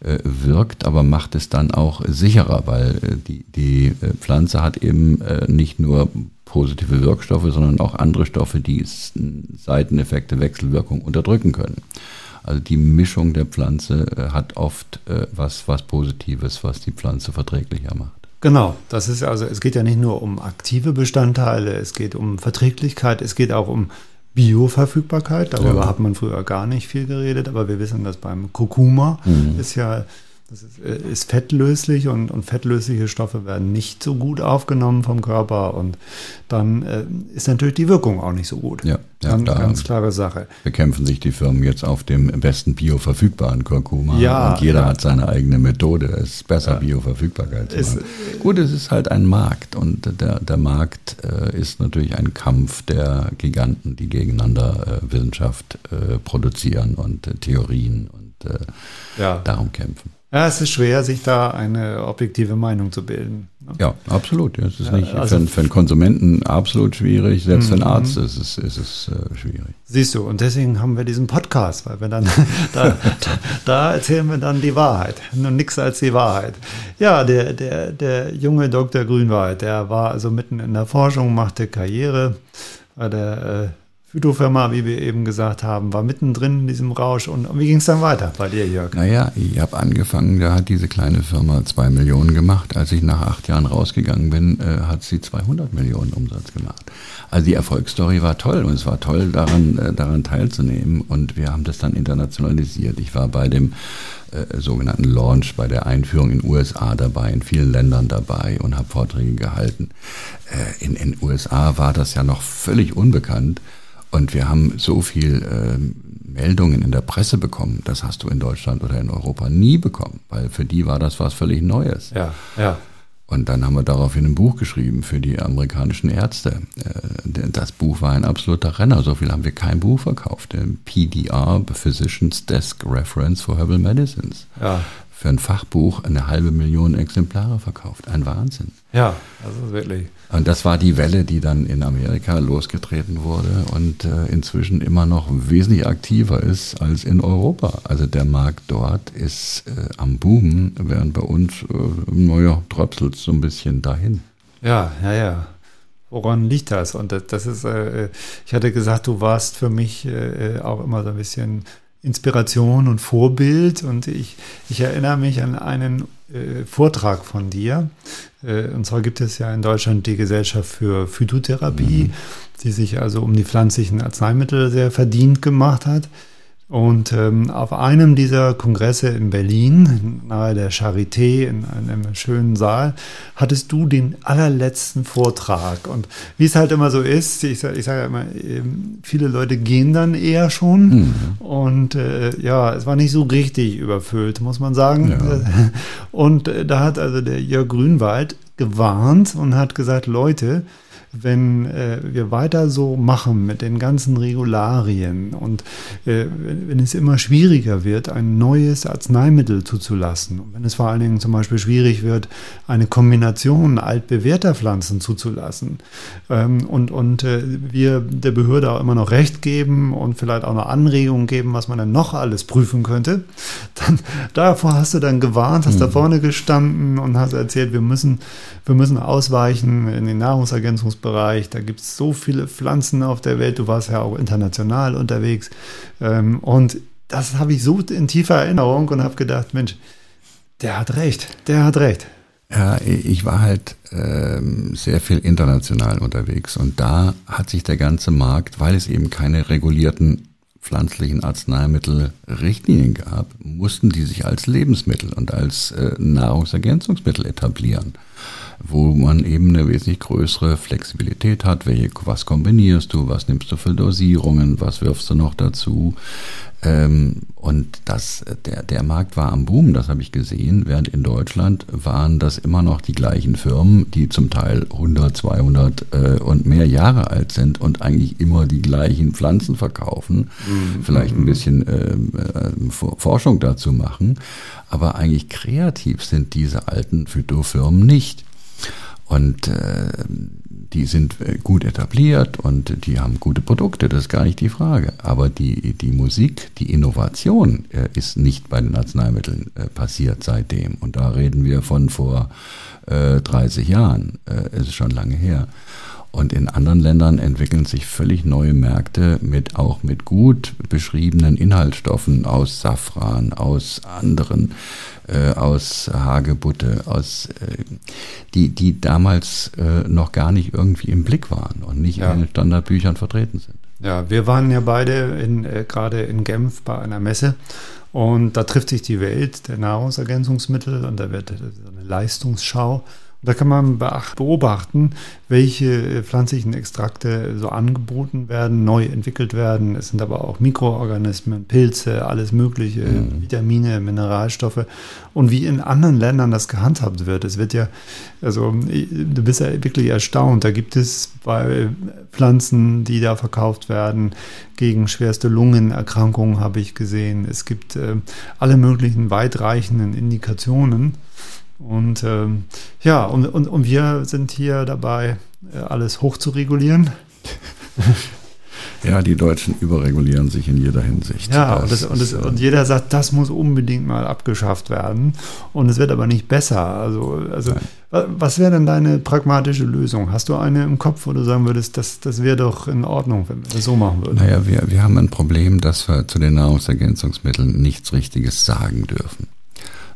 äh, wirkt, aber macht es dann auch sicherer, weil äh, die, die äh, Pflanze hat eben äh, nicht nur positive Wirkstoffe, sondern auch andere Stoffe, die Seiteneffekte, Wechselwirkung unterdrücken können. Also die Mischung der Pflanze äh, hat oft äh, was, was Positives, was die Pflanze verträglicher macht. Genau, das ist also, es geht ja nicht nur um aktive Bestandteile, es geht um Verträglichkeit, es geht auch um Bioverfügbarkeit. Darüber ja. hat man früher gar nicht viel geredet, aber wir wissen, dass beim Kurkuma mhm. ist ja das ist, äh, ist fettlöslich und, und, fettlösliche Stoffe werden nicht so gut aufgenommen vom Körper und dann äh, ist natürlich die Wirkung auch nicht so gut. Ja, ja ganz, ganz klare Sache. Bekämpfen sich die Firmen jetzt auf dem besten bioverfügbaren Kurkuma ja, und jeder ja. hat seine eigene Methode. Es ist besser, ja. Bioverfügbarkeit zu ist, Gut, es ist halt ein Markt und der, der Markt äh, ist natürlich ein Kampf der Giganten, die gegeneinander äh, Wissenschaft äh, produzieren und äh, Theorien und darum kämpfen. Ja, es ist schwer, sich da eine objektive Meinung zu bilden. Ne? Ja, absolut. Es ist nicht also, für, für, einen Konsumenten absolut schwierig, selbst für einen mhm. Arzt ist es, ist es äh, schwierig. Siehst du, und deswegen haben wir diesen Podcast, weil wir dann, da, da, erzählen wir dann die Wahrheit. Nur nichts als die Wahrheit. Ja, der, der, der junge Dr. Grünwald, der war also mitten in der Forschung, machte Karriere, war der Phytofirma, wie wir eben gesagt haben, war mittendrin in diesem Rausch. Und, wie ging es dann weiter bei dir, Jörg? Naja, ich habe angefangen, da hat diese kleine Firma zwei Millionen gemacht. Als ich nach acht Jahren rausgegangen bin, äh, hat sie 200 Millionen Umsatz gemacht. Also die Erfolgsstory war toll und es war toll, daran, äh, daran teilzunehmen. Und wir haben das dann internationalisiert. Ich war bei dem äh, sogenannten Launch, bei der Einführung in USA dabei, in vielen Ländern dabei und habe Vorträge gehalten. Äh, in den USA war das ja noch völlig unbekannt. Und wir haben so viel äh, Meldungen in der Presse bekommen, das hast du in Deutschland oder in Europa nie bekommen, weil für die war das was völlig Neues. Ja, ja. Und dann haben wir daraufhin ein Buch geschrieben für die amerikanischen Ärzte. Äh, das Buch war ein absoluter Renner. So viel haben wir kein Buch verkauft. PDR, Physician's Desk Reference for Herbal Medicines. Ja für ein Fachbuch eine halbe Million Exemplare verkauft. Ein Wahnsinn. Ja, das ist wirklich. Und das war die Welle, die dann in Amerika losgetreten wurde und äh, inzwischen immer noch wesentlich aktiver ist als in Europa. Also der Markt dort ist äh, am Boom, während bei uns, äh, naja, tröpselt so ein bisschen dahin. Ja, ja, ja. Woran liegt das? Und das, das ist, äh, ich hatte gesagt, du warst für mich äh, auch immer so ein bisschen Inspiration und Vorbild. Und ich, ich erinnere mich an einen äh, Vortrag von dir. Äh, und zwar gibt es ja in Deutschland die Gesellschaft für Phytotherapie, mhm. die sich also um die pflanzlichen Arzneimittel sehr verdient gemacht hat. Und ähm, auf einem dieser Kongresse in Berlin, nahe der Charité, in einem schönen Saal, hattest du den allerletzten Vortrag. Und wie es halt immer so ist, ich, ich sage ja immer, ähm, viele Leute gehen dann eher schon. Mhm. Und äh, ja, es war nicht so richtig überfüllt, muss man sagen. Ja. Und äh, da hat also der Jörg Grünwald gewarnt und hat gesagt, Leute, wenn äh, wir weiter so machen mit den ganzen Regularien und äh, wenn es immer schwieriger wird, ein neues Arzneimittel zuzulassen und wenn es vor allen Dingen zum Beispiel schwierig wird, eine Kombination altbewährter Pflanzen zuzulassen ähm, und, und äh, wir der Behörde auch immer noch Recht geben und vielleicht auch noch Anregungen geben, was man dann noch alles prüfen könnte, dann davor hast du dann gewarnt, hast mhm. da vorne gestanden und hast erzählt, wir müssen, wir müssen ausweichen in den Nahrungsergänzungsbereich. Da gibt es so viele Pflanzen auf der Welt. Du warst ja auch international unterwegs. Ähm, und das habe ich so in tiefer Erinnerung und habe gedacht, Mensch, der hat recht, der hat recht. Ja, ich war halt ähm, sehr viel international unterwegs und da hat sich der ganze Markt, weil es eben keine regulierten pflanzlichen Arzneimittelrichtlinien gab, mussten die sich als Lebensmittel und als äh, Nahrungsergänzungsmittel etablieren, wo man eben eine wesentlich größere Flexibilität hat. Welche, was kombinierst du, was nimmst du für Dosierungen, was wirfst du noch dazu? Ähm, und das, der, der Markt war am Boom, das habe ich gesehen, während in Deutschland waren das immer noch die gleichen Firmen, die zum Teil 100, 200 äh, und mehr Jahre alt sind und eigentlich immer die gleichen Pflanzen verkaufen, mhm. vielleicht ein bisschen äh, äh, Forschung dazu machen, aber eigentlich kreativ sind diese alten Phytofirmen nicht. Und äh, die sind äh, gut etabliert und die haben gute Produkte, das ist gar nicht die Frage. Aber die, die Musik, die Innovation äh, ist nicht bei den Arzneimitteln äh, passiert seitdem. Und da reden wir von vor äh, 30 Jahren. Äh, es ist schon lange her. Und in anderen Ländern entwickeln sich völlig neue Märkte mit auch mit gut beschriebenen Inhaltsstoffen aus Safran, aus anderen, äh, aus Hagebutte, aus äh, die, die damals äh, noch gar nicht irgendwie im Blick waren und nicht ja. in den Standardbüchern vertreten sind. Ja, wir waren ja beide in, äh, gerade in Genf bei einer Messe und da trifft sich die Welt der Nahrungsergänzungsmittel und da wird eine Leistungsschau da kann man beobachten, welche äh, pflanzlichen Extrakte so angeboten werden, neu entwickelt werden. Es sind aber auch Mikroorganismen, Pilze, alles Mögliche, mhm. Vitamine, Mineralstoffe. Und wie in anderen Ländern das gehandhabt wird. Es wird ja, also du bist ja wirklich erstaunt. Da gibt es bei Pflanzen, die da verkauft werden, gegen schwerste Lungenerkrankungen habe ich gesehen. Es gibt äh, alle möglichen weitreichenden Indikationen und ähm, ja, und, und, und wir sind hier dabei, äh, alles hoch zu regulieren. Ja, die Deutschen überregulieren sich in jeder Hinsicht. Ja, und, das, und, das, und, jeder sagt, das muss unbedingt mal abgeschafft werden. Und es wird aber nicht besser. Also, also was wäre denn deine pragmatische Lösung? Hast du eine im Kopf, wo du sagen würdest, das, das wäre doch in Ordnung, wenn wir das so machen würden? Naja, wir, wir haben ein Problem, dass wir zu den Nahrungsergänzungsmitteln nichts Richtiges sagen dürfen.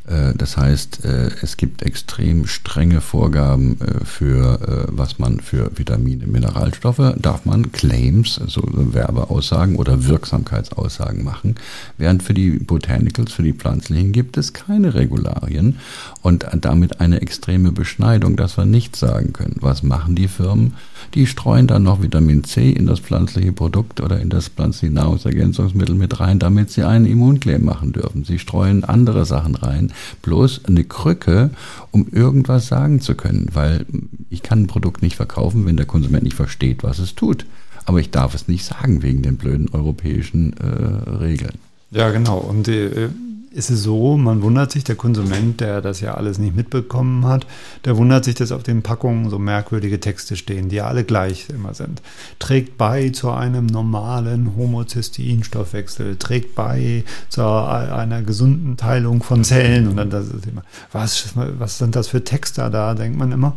Äh, das heißt, äh, es gibt extrem strenge Vorgaben äh, für, was man für Vitamine, Mineralstoffe, darf man Claims, also Werbeaussagen oder Wirksamkeitsaussagen machen, während für die Botanicals, für die Pflanzlichen gibt es keine Regularien und damit eine extreme Beschneidung, dass wir nichts sagen können. Was machen die Firmen? Die streuen dann noch Vitamin C in das pflanzliche Produkt oder in das pflanzliche Nahrungsergänzungsmittel mit rein, damit sie einen Immunclaim machen dürfen. Sie streuen andere Sachen rein, bloß eine Krücke, um irgendwas sagen zu können, weil ich kann ein Produkt nicht verkaufen, wenn der Konsument nicht versteht, was es tut. Aber ich darf es nicht sagen wegen den blöden europäischen äh, Regeln. Ja, genau. Und äh, ist es so, man wundert sich, der Konsument, der das ja alles nicht mitbekommen hat, der wundert sich, dass auf den Packungen so merkwürdige Texte stehen, die ja alle gleich immer sind. Trägt bei zu einem normalen Homozysteinstoffwechsel, trägt bei zu einer gesunden Teilung von Zellen und dann das ist immer, was, was sind das für Texte da, denkt man immer.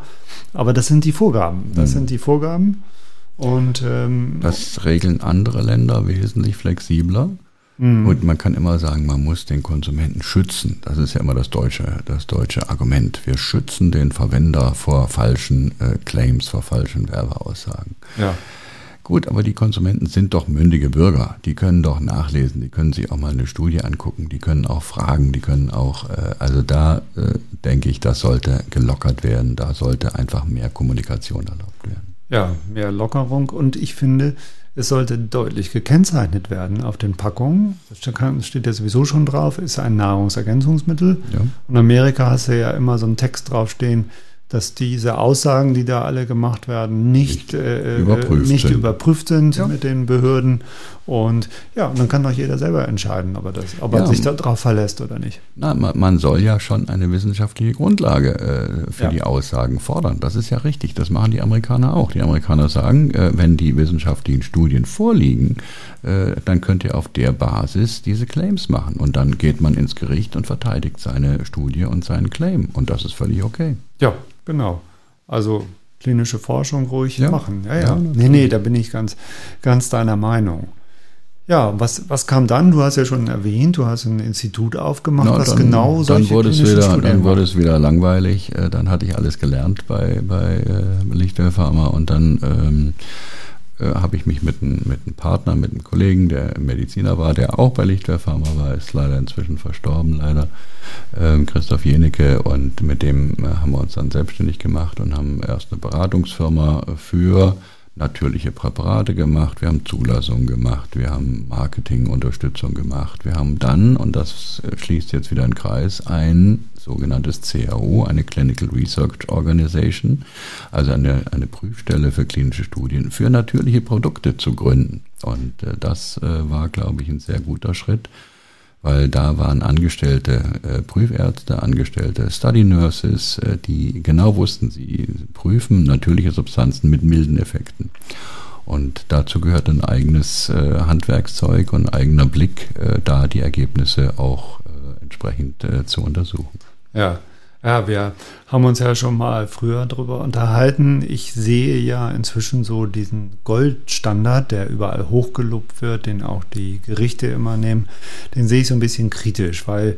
Aber das sind die Vorgaben. Das mhm. sind die Vorgaben. Und ähm, das regeln andere Länder wesentlich flexibler. Mhm. Und man kann immer sagen, man muss den Konsumenten schützen. Das ist ja immer das deutsche, das deutsche Argument. Wir schützen den Verwender vor falschen äh, Claims, vor falschen Werbeaussagen. Ja. Gut, aber die Konsumenten sind doch mündige Bürger. Die können doch nachlesen, die können sich auch mal eine Studie angucken, die können auch fragen, die können auch, äh, also da äh, denke ich, das sollte gelockert werden, da sollte einfach mehr Kommunikation erlaubt werden. Ja, mehr Lockerung und ich finde, es sollte deutlich gekennzeichnet werden auf den Packungen. Das steht ja sowieso schon drauf, ist ein Nahrungsergänzungsmittel. Ja. Und in Amerika hast du ja immer so einen Text draufstehen, dass diese Aussagen, die da alle gemacht werden, nicht, nicht, äh, überprüft, nicht sind. überprüft sind ja. mit den Behörden. Und ja, und dann kann doch jeder selber entscheiden, ob er, das, ob er sich darauf verlässt oder nicht. Na, man, man, soll ja schon eine wissenschaftliche Grundlage äh, für ja. die Aussagen fordern. Das ist ja richtig. Das machen die Amerikaner auch. Die Amerikaner sagen, äh, wenn die wissenschaftlichen Studien vorliegen, äh, dann könnt ihr auf der Basis diese Claims machen. Und dann geht man ins Gericht und verteidigt seine Studie und seinen Claim. Und das ist völlig okay. Ja, genau. Also klinische Forschung ruhig ja. machen. Ja, ja. ja nee, nee, da bin ich ganz, ganz deiner Meinung. Ja, was, was kam dann? Du hast ja schon erwähnt, du hast ein Institut aufgemacht, Na, was dann, genau solche dann wurde es wieder, Studien Dann wurde es wieder langweilig. Äh, dann hatte ich alles gelernt bei, bei äh, Lichtwell Pharma und dann ähm, äh, habe ich mich mit, ein, mit einem Partner, mit einem Kollegen, der Mediziner war, der auch bei Lichtwell Pharma war, ist leider inzwischen verstorben, leider, ähm, Christoph Jenecke. Und mit dem äh, haben wir uns dann selbstständig gemacht und haben erst eine Beratungsfirma für natürliche Präparate gemacht, wir haben Zulassungen gemacht, wir haben Marketingunterstützung gemacht, wir haben dann, und das schließt jetzt wieder einen Kreis, ein sogenanntes CAO, eine Clinical Research Organization, also eine, eine Prüfstelle für klinische Studien für natürliche Produkte zu gründen. Und äh, das äh, war, glaube ich, ein sehr guter Schritt weil da waren angestellte äh, Prüfärzte, angestellte Study Nurses, äh, die genau wussten, sie prüfen natürliche Substanzen mit milden Effekten. Und dazu gehört ein eigenes äh, Handwerkszeug und ein eigener Blick, äh, da die Ergebnisse auch entsprechend zu untersuchen. Ja, ja, wir haben uns ja schon mal früher darüber unterhalten. Ich sehe ja inzwischen so diesen Goldstandard, der überall hochgelobt wird, den auch die Gerichte immer nehmen. Den sehe ich so ein bisschen kritisch, weil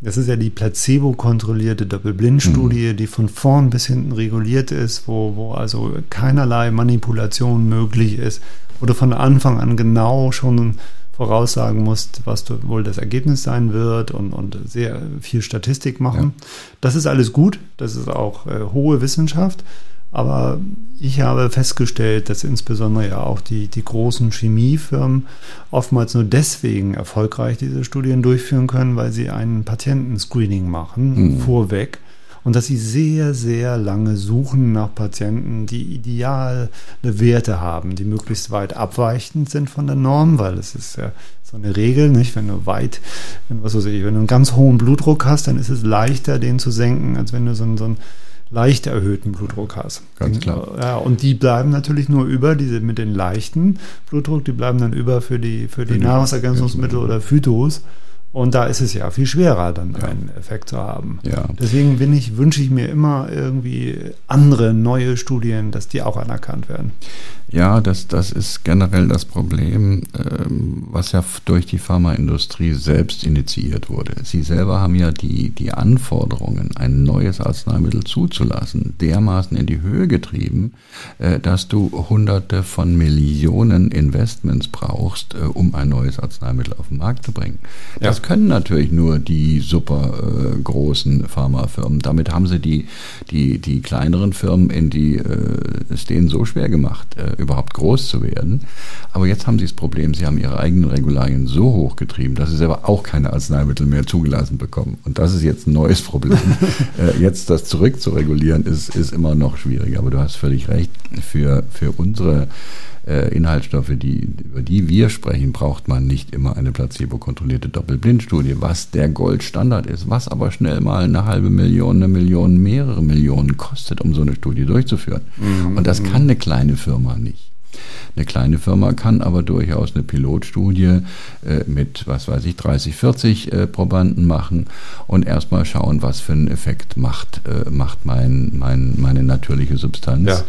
das ist ja die placebo-kontrollierte Doppelblindstudie, mhm. die von vorn bis hinten reguliert ist, wo, wo also keinerlei Manipulation möglich ist, du von Anfang an genau schon voraussagen musst, was wohl das Ergebnis sein wird und, und sehr viel Statistik machen. Ja. Das ist alles gut, das ist auch äh, hohe Wissenschaft. Aber ich habe festgestellt, dass insbesondere ja auch die, die großen Chemiefirmen oftmals nur deswegen erfolgreich diese Studien durchführen können, weil sie einen Patientenscreening machen, mhm. vorweg und dass sie sehr, sehr lange suchen nach Patienten, die ideale Werte haben, die möglichst weit abweichend sind von der Norm, weil es ist ja so eine Regel, nicht? Wenn du weit, wenn, was weiß ich, wenn du einen ganz hohen Blutdruck hast, dann ist es leichter, den zu senken, als wenn du so einen, so einen leicht erhöhten Blutdruck hast. Ganz klar. Ja, und die bleiben natürlich nur über, diese mit den leichten Blutdruck, die bleiben dann über für die, für die, für die Nahrungsergänzungsmittel oder Phytos. Und da ist es ja viel schwerer, dann ja. einen Effekt zu haben. Ja. Deswegen bin ich, wünsche ich mir immer irgendwie andere neue Studien, dass die auch anerkannt werden. Ja, das, das ist generell das Problem, ähm, was ja durch die Pharmaindustrie selbst initiiert wurde. Sie selber haben ja die, die Anforderungen, ein neues Arzneimittel zuzulassen, dermaßen in die Höhe getrieben, äh, dass du hunderte von Millionen Investments brauchst, äh, um ein neues Arzneimittel auf den Markt zu bringen. Ja. Das können natürlich nur die super äh, großen Pharmafirmen. Damit haben sie die, die, die kleineren Firmen in die, äh, es denen so schwer gemacht, äh, überhaupt groß zu werden. Aber jetzt haben sie das Problem, sie haben ihre eigenen Regularien so hochgetrieben, dass sie selber auch keine Arzneimittel mehr zugelassen bekommen. Und das ist jetzt ein neues Problem. äh, jetzt das zurückzuregulieren ist, ist immer noch schwieriger. Aber du hast völlig recht. Für, für unsere Inhaltsstoffe, die, über die wir sprechen, braucht man nicht immer eine placebo-kontrollierte Doppelblindstudie, was der Goldstandard ist, was aber schnell mal eine halbe Million, eine Million, mehrere Millionen kostet, um so eine Studie durchzuführen. Mhm. Und das kann eine kleine Firma nicht. Eine kleine Firma kann aber durchaus eine Pilotstudie äh, mit, was weiß ich, 30, 40 äh, Probanden machen und erstmal schauen, was für einen Effekt macht, äh, macht mein, mein, meine natürliche Substanz. Ja.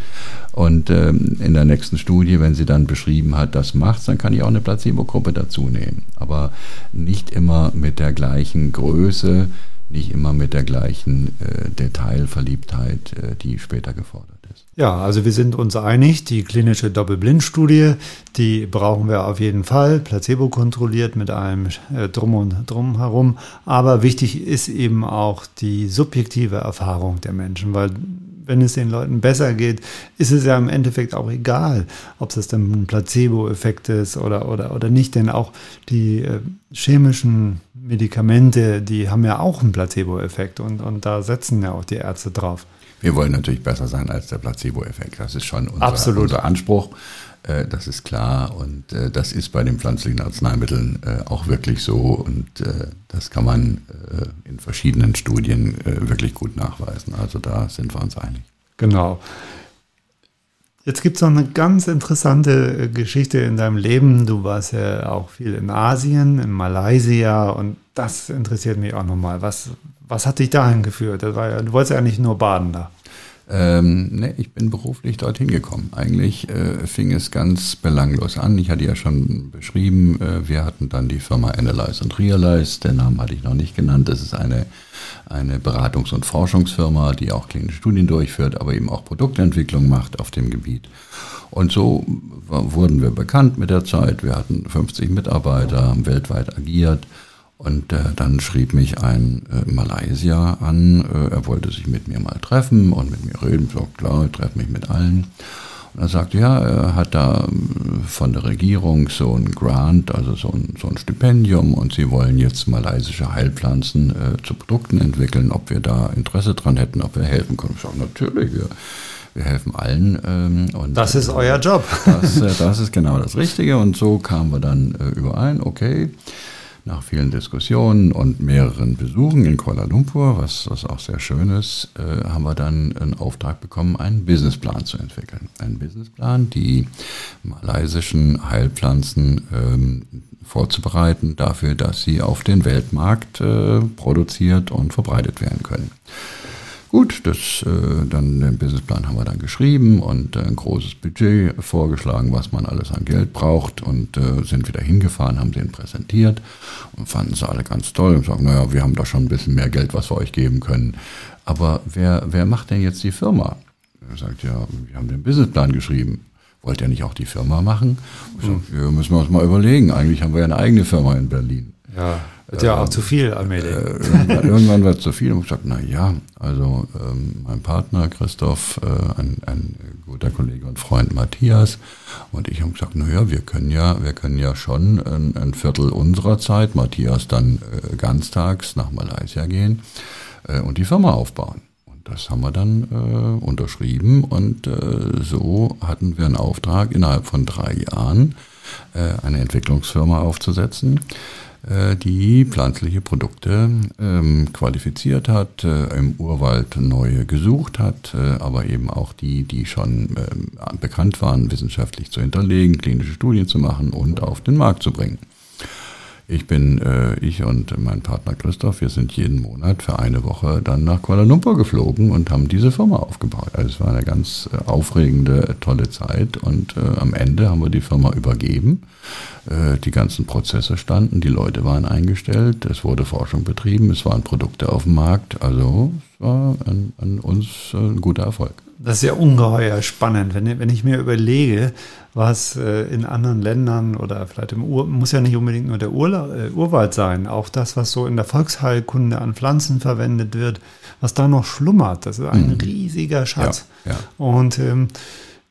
Und ähm, in der nächsten Studie, wenn sie dann beschrieben hat, das macht's, dann kann ich auch eine Placebo-Gruppe dazu nehmen. Aber nicht immer mit der gleichen Größe, nicht immer mit der gleichen äh, Detailverliebtheit, äh, die später gefordert. Ja, also wir sind uns einig, die klinische Doppelblindstudie, die brauchen wir auf jeden Fall, placebo kontrolliert mit allem äh, drum und drum herum. Aber wichtig ist eben auch die subjektive Erfahrung der Menschen, weil wenn es den Leuten besser geht, ist es ja im Endeffekt auch egal, ob es dann ein Placebo-Effekt ist oder, oder, oder nicht, denn auch die äh, chemischen Medikamente, die haben ja auch einen Placebo-Effekt und, und da setzen ja auch die Ärzte drauf. Wir wollen natürlich besser sein als der Placebo-Effekt. Das ist schon unser, Absolut. unser Anspruch. Äh, das ist klar und äh, das ist bei den pflanzlichen Arzneimitteln äh, auch wirklich so und das kann man in verschiedenen Studien wirklich gut nachweisen. Also da sind wir uns einig. Genau. Jetzt gibt es noch eine ganz interessante Geschichte in deinem Leben. Du warst ja auch viel in Asien, in Malaysia und das interessiert mich auch nochmal. Was, was hat dich dahin geführt? Ja, du wolltest ja nicht nur baden da. Ähm, ne, ich bin beruflich dorthin gekommen. Eigentlich äh, fing es ganz belanglos an. Ich hatte ja schon beschrieben, äh, wir hatten dann die Firma Analyze und Realize. Den Namen hatte ich noch nicht genannt. Das ist eine, eine Beratungs- und Forschungsfirma, die auch klinische Studien durchführt, aber eben auch Produktentwicklung macht auf dem Gebiet. Und so wurden wir bekannt mit der Zeit. Wir hatten 50 Mitarbeiter, haben weltweit agiert und äh, dann schrieb mich ein äh, Malaysier an, äh, er wollte sich mit mir mal treffen und mit mir reden. Ich so, klar, ich treffe mich mit allen. Und er sagte, ja, er hat da äh, von der Regierung so ein Grant, also so ein, so ein Stipendium und sie wollen jetzt malaysische Heilpflanzen äh, zu Produkten entwickeln, ob wir da Interesse dran hätten, ob wir helfen können. Ich sage, natürlich, wir, wir helfen allen. Ähm, und, das ist äh, euer Job. Das, äh, das ist genau das Richtige und so kamen wir dann äh, überein, okay. Nach vielen Diskussionen und mehreren Besuchen in Kuala Lumpur, was, was auch sehr schön ist, äh, haben wir dann einen Auftrag bekommen, einen Businessplan zu entwickeln. Einen Businessplan, die malaysischen Heilpflanzen ähm, vorzubereiten dafür, dass sie auf den Weltmarkt äh, produziert und verbreitet werden können. Gut, das, äh, dann den Businessplan haben wir dann geschrieben und äh, ein großes Budget vorgeschlagen, was man alles an Geld braucht und äh, sind wieder hingefahren, haben den präsentiert und fanden es alle ganz toll und sagen, naja, wir haben da schon ein bisschen mehr Geld, was wir euch geben können. Aber wer, wer macht denn jetzt die Firma? Er sagt, ja, wir haben den Businessplan geschrieben. Wollt ihr nicht auch die Firma machen? Ich sag, wir müssen uns mal überlegen. Eigentlich haben wir ja eine eigene Firma in Berlin. Ja. Wird ja auch ähm, zu viel allmählich. Äh, irgendwann, irgendwann wird es zu viel und ich gesagt, na ja, also ähm, mein Partner Christoph, äh, ein, ein guter Kollege und Freund Matthias und ich haben gesagt, na ja, wir können ja, wir können ja schon ein, ein Viertel unserer Zeit, Matthias dann äh, ganztags nach Malaysia gehen äh, und die Firma aufbauen. Und das haben wir dann äh, unterschrieben und äh, so hatten wir einen Auftrag innerhalb von drei Jahren äh, eine Entwicklungsfirma aufzusetzen äh, die pflanzliche Produkte ähm, qualifiziert hat, äh, im Urwald neue gesucht hat, äh, aber eben auch die, die schon äh, bekannt waren, wissenschaftlich zu hinterlegen, klinische Studien zu machen und auf den Markt zu bringen. Ich bin, äh, ich und mein Partner Christoph, wir sind jeden Monat für eine Woche dann nach Kuala Lumpur geflogen und haben diese Firma aufgebaut. Also es war eine ganz äh, aufregende, tolle Zeit und äh, am Ende haben wir die Firma übergeben. Äh, die ganzen Prozesse standen, die Leute waren eingestellt, es wurde Forschung betrieben, es waren Produkte auf dem Markt. Also es war an, an uns äh, ein guter Erfolg. Das ist ja ungeheuer spannend, wenn, wenn ich mir überlege, was äh, in anderen Ländern oder vielleicht im Ur, muss ja nicht unbedingt nur der Urla äh, Urwald sein, auch das, was so in der Volksheilkunde an Pflanzen verwendet wird, was da noch schlummert, das ist ein mhm. riesiger Schatz. Ja, ja. Und ähm,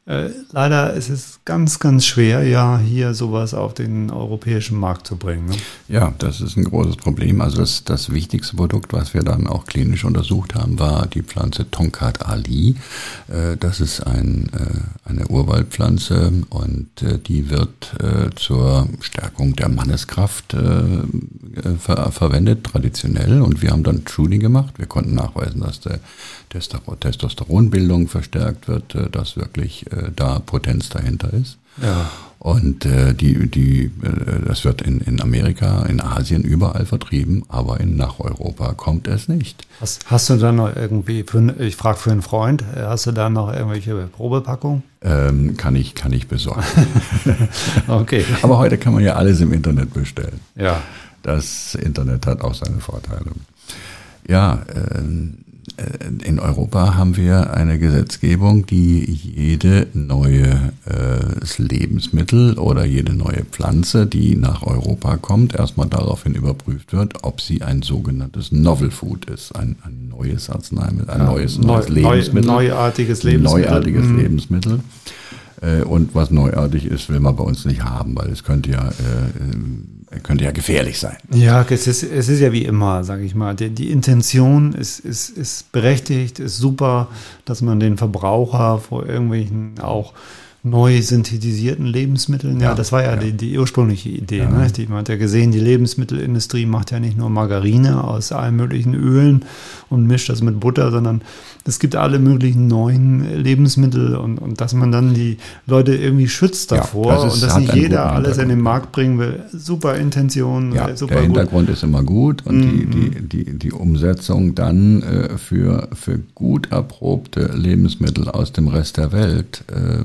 äh, leider ist es ganz, ganz schwer, ja, hier sowas auf den europäischen Markt zu bringen. Ne? Ja, das ist ein großes Problem. Also das, das wichtigste Produkt, was wir dann auch klinisch untersucht haben, war die Pflanze Tonkat Ali. Äh, das ist ein, äh, eine Urwaldpflanze und die wird zur Stärkung der Manneskraft ver verwendet, traditionell. Und wir haben dann Studien gemacht. Wir konnten nachweisen, dass der Testosteronbildung verstärkt wird, dass wirklich äh, da Potenz dahinter ist. Ja. Und äh, die, die, äh, das wird in, in Amerika, in Asien überall vertrieben, aber in, nach Europa kommt es nicht. Hast, hast du da noch irgendwie, für, ich frage für einen Freund, äh, hast du da noch irgendwelche Probepackungen? Ähm, kann, ich, kann ich besorgen. okay. Aber heute kann man ja alles im Internet bestellen. Ja. Das Internet hat auch seine Vorteile. Ja, ähm, äh, in Europa haben wir eine Gesetzgebung, die jede neue äh, Lebensmittel oder jede neue Pflanze, die nach Europa kommt, erstmal daraufhin überprüft wird, ob sie ein sogenanntes Novel Food ist, ein, ein neues Arzneimittel, ein ja, neues, neues Lebensmittel. neuartiges Lebensmittel. Neuartiges mhm. Lebensmittel. Äh, und was neuartig ist, will man bei uns nicht haben, weil es könnte ja äh, könnte ja gefährlich sein. Ja, es ist, es ist ja wie immer, sage ich mal. Die, die Intention ist, ist, ist berechtigt, ist super, dass man den Verbraucher vor irgendwelchen auch neu synthetisierten Lebensmitteln. Ja, ja das war ja, ja. Die, die, ursprüngliche Idee. Ja. Ne? Die, man hat ja gesehen, die Lebensmittelindustrie macht ja nicht nur Margarine aus allen möglichen Ölen und mischt das mit Butter, sondern es gibt alle möglichen neuen Lebensmittel und, und dass man dann die Leute irgendwie schützt davor das ist, und dass nicht jeder alles in den Markt bringen will. Super Intention, ja, super Der Hintergrund gut. ist immer gut und mhm. die, die, die, die Umsetzung dann äh, für, für gut erprobte Lebensmittel aus dem Rest der Welt äh,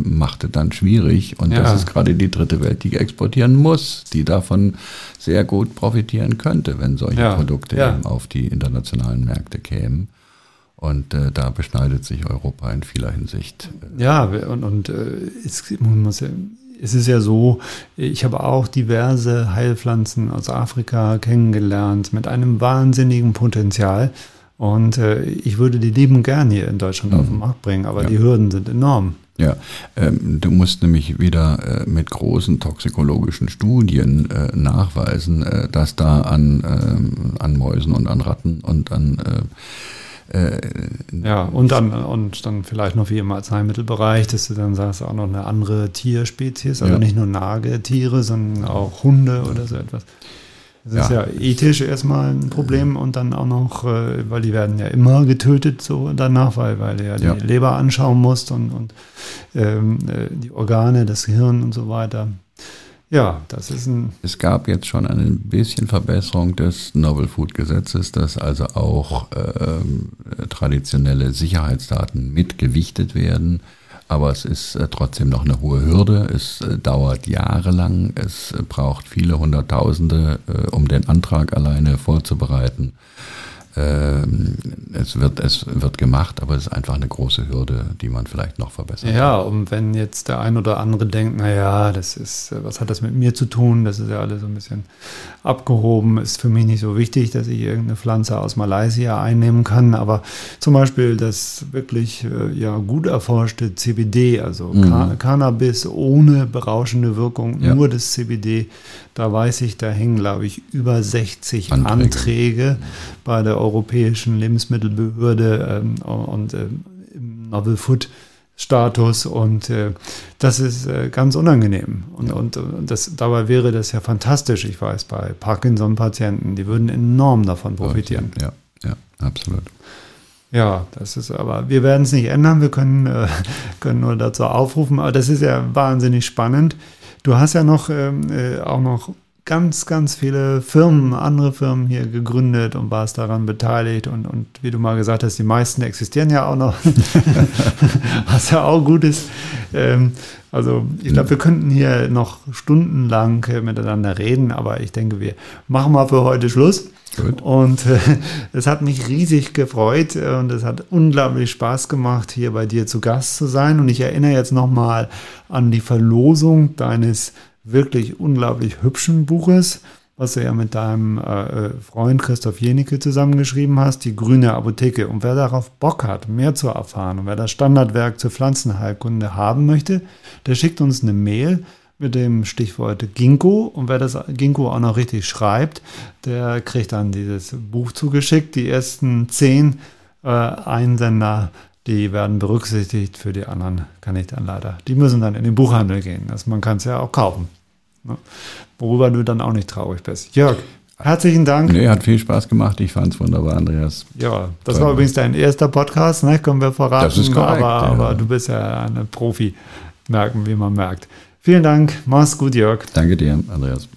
machte dann schwierig und ja. das ist gerade die dritte Welt, die exportieren muss, die davon sehr gut profitieren könnte, wenn solche ja. Produkte eben auf die internationalen Märkte kämen. Und äh, da beschneidet sich Europa in vieler Hinsicht. Ja, und, und äh, es, muss ja, es ist ja so, ich habe auch diverse Heilpflanzen aus Afrika kennengelernt mit einem wahnsinnigen Potenzial. Und äh, ich würde die lieben gern hier in Deutschland mhm. auf den Markt bringen, aber ja. die Hürden sind enorm. Ja, ähm, du musst nämlich wieder äh, mit großen toxikologischen Studien äh, nachweisen, äh, dass da an, ähm, an Mäusen und an Ratten und an äh, äh, ja, und dann, und dann vielleicht noch wie im Arzneimittelbereich, dass du dann sagst, auch noch eine andere Tierspezies, also ja. nicht nur Nagetiere, sondern auch Hunde oder so etwas. Das ja. ist ja ethisch erstmal ein Problem und dann auch noch, äh, weil die werden ja immer getötet so danach, weil, weil du ja die ja. Leber anschauen musst und, und ähm, äh, die Organe, das Gehirn und so weiter. Ja, das ist ein. Es gab jetzt schon ein bisschen Verbesserung des Novel Food Gesetzes, dass also auch ähm, traditionelle Sicherheitsdaten mitgewichtet werden. Aber es ist äh, trotzdem noch eine hohe Hürde. Es äh, dauert jahrelang. Es äh, braucht viele Hunderttausende, um den Antrag alleine vorzubereiten. Ähm, es wird, es wird gemacht, aber es ist einfach eine große Hürde, die man vielleicht noch verbessern kann. Ja, und wenn jetzt der ein oder andere denkt, naja, das ist, was hat das mit mir zu tun? Das ist ja alles so ein bisschen abgehoben, ist für mich nicht so wichtig, dass ich irgendeine Pflanze aus Malaysia einnehmen kann. Aber zum Beispiel das wirklich äh, ja, gut erforschte CBD, also mhm. Cannabis ohne berauschende Wirkung, ja. nur das CBD, da weiß ich, da hängen, glaube ich, über 60 Anträge, Anträge bei der Europäischen Lebensmittelbehörde ähm, und äh, im Novel Food Status. Und äh, das ist äh, ganz unangenehm. Und, und, und das, dabei wäre das ja fantastisch, ich weiß, bei Parkinson-Patienten, die würden enorm davon profitieren. Ja, ja, absolut. Ja, das ist aber, wir werden es nicht ändern, wir können, äh, können nur dazu aufrufen, aber das ist ja wahnsinnig spannend. Du hast ja noch ähm, äh, auch noch ganz, ganz viele Firmen, andere Firmen hier gegründet und warst daran beteiligt. Und, und wie du mal gesagt hast, die meisten existieren ja auch noch, was ja auch gut ist. Ähm, also ich glaube, wir könnten hier noch stundenlang miteinander reden, aber ich denke, wir machen mal für heute Schluss. Gut. Und äh, es hat mich riesig gefreut äh, und es hat unglaublich Spaß gemacht, hier bei dir zu Gast zu sein. Und ich erinnere jetzt nochmal an die Verlosung deines wirklich unglaublich hübschen Buches, was du ja mit deinem äh, Freund Christoph Jenicke zusammengeschrieben hast, die grüne Apotheke. Und wer darauf Bock hat, mehr zu erfahren und wer das Standardwerk zur Pflanzenheilkunde haben möchte, der schickt uns eine Mail mit dem Stichwort Ginkgo. Und wer das Ginkgo auch noch richtig schreibt, der kriegt dann dieses Buch zugeschickt. Die ersten zehn äh, Einsender die werden berücksichtigt, für die anderen kann ich dann leider. Die müssen dann in den Buchhandel gehen. Also man kann es ja auch kaufen. Ne? Worüber du dann auch nicht traurig bist. Jörg, herzlichen Dank. Nee, hat viel Spaß gemacht. Ich fand es wunderbar, Andreas. Ja, das Toll. war übrigens dein erster Podcast, ne? können wir verraten. Das ist korrekt, aber, ja. aber du bist ja ein Profi, merken, wie man merkt. Vielen Dank. Mach's gut, Jörg. Danke dir, Andreas.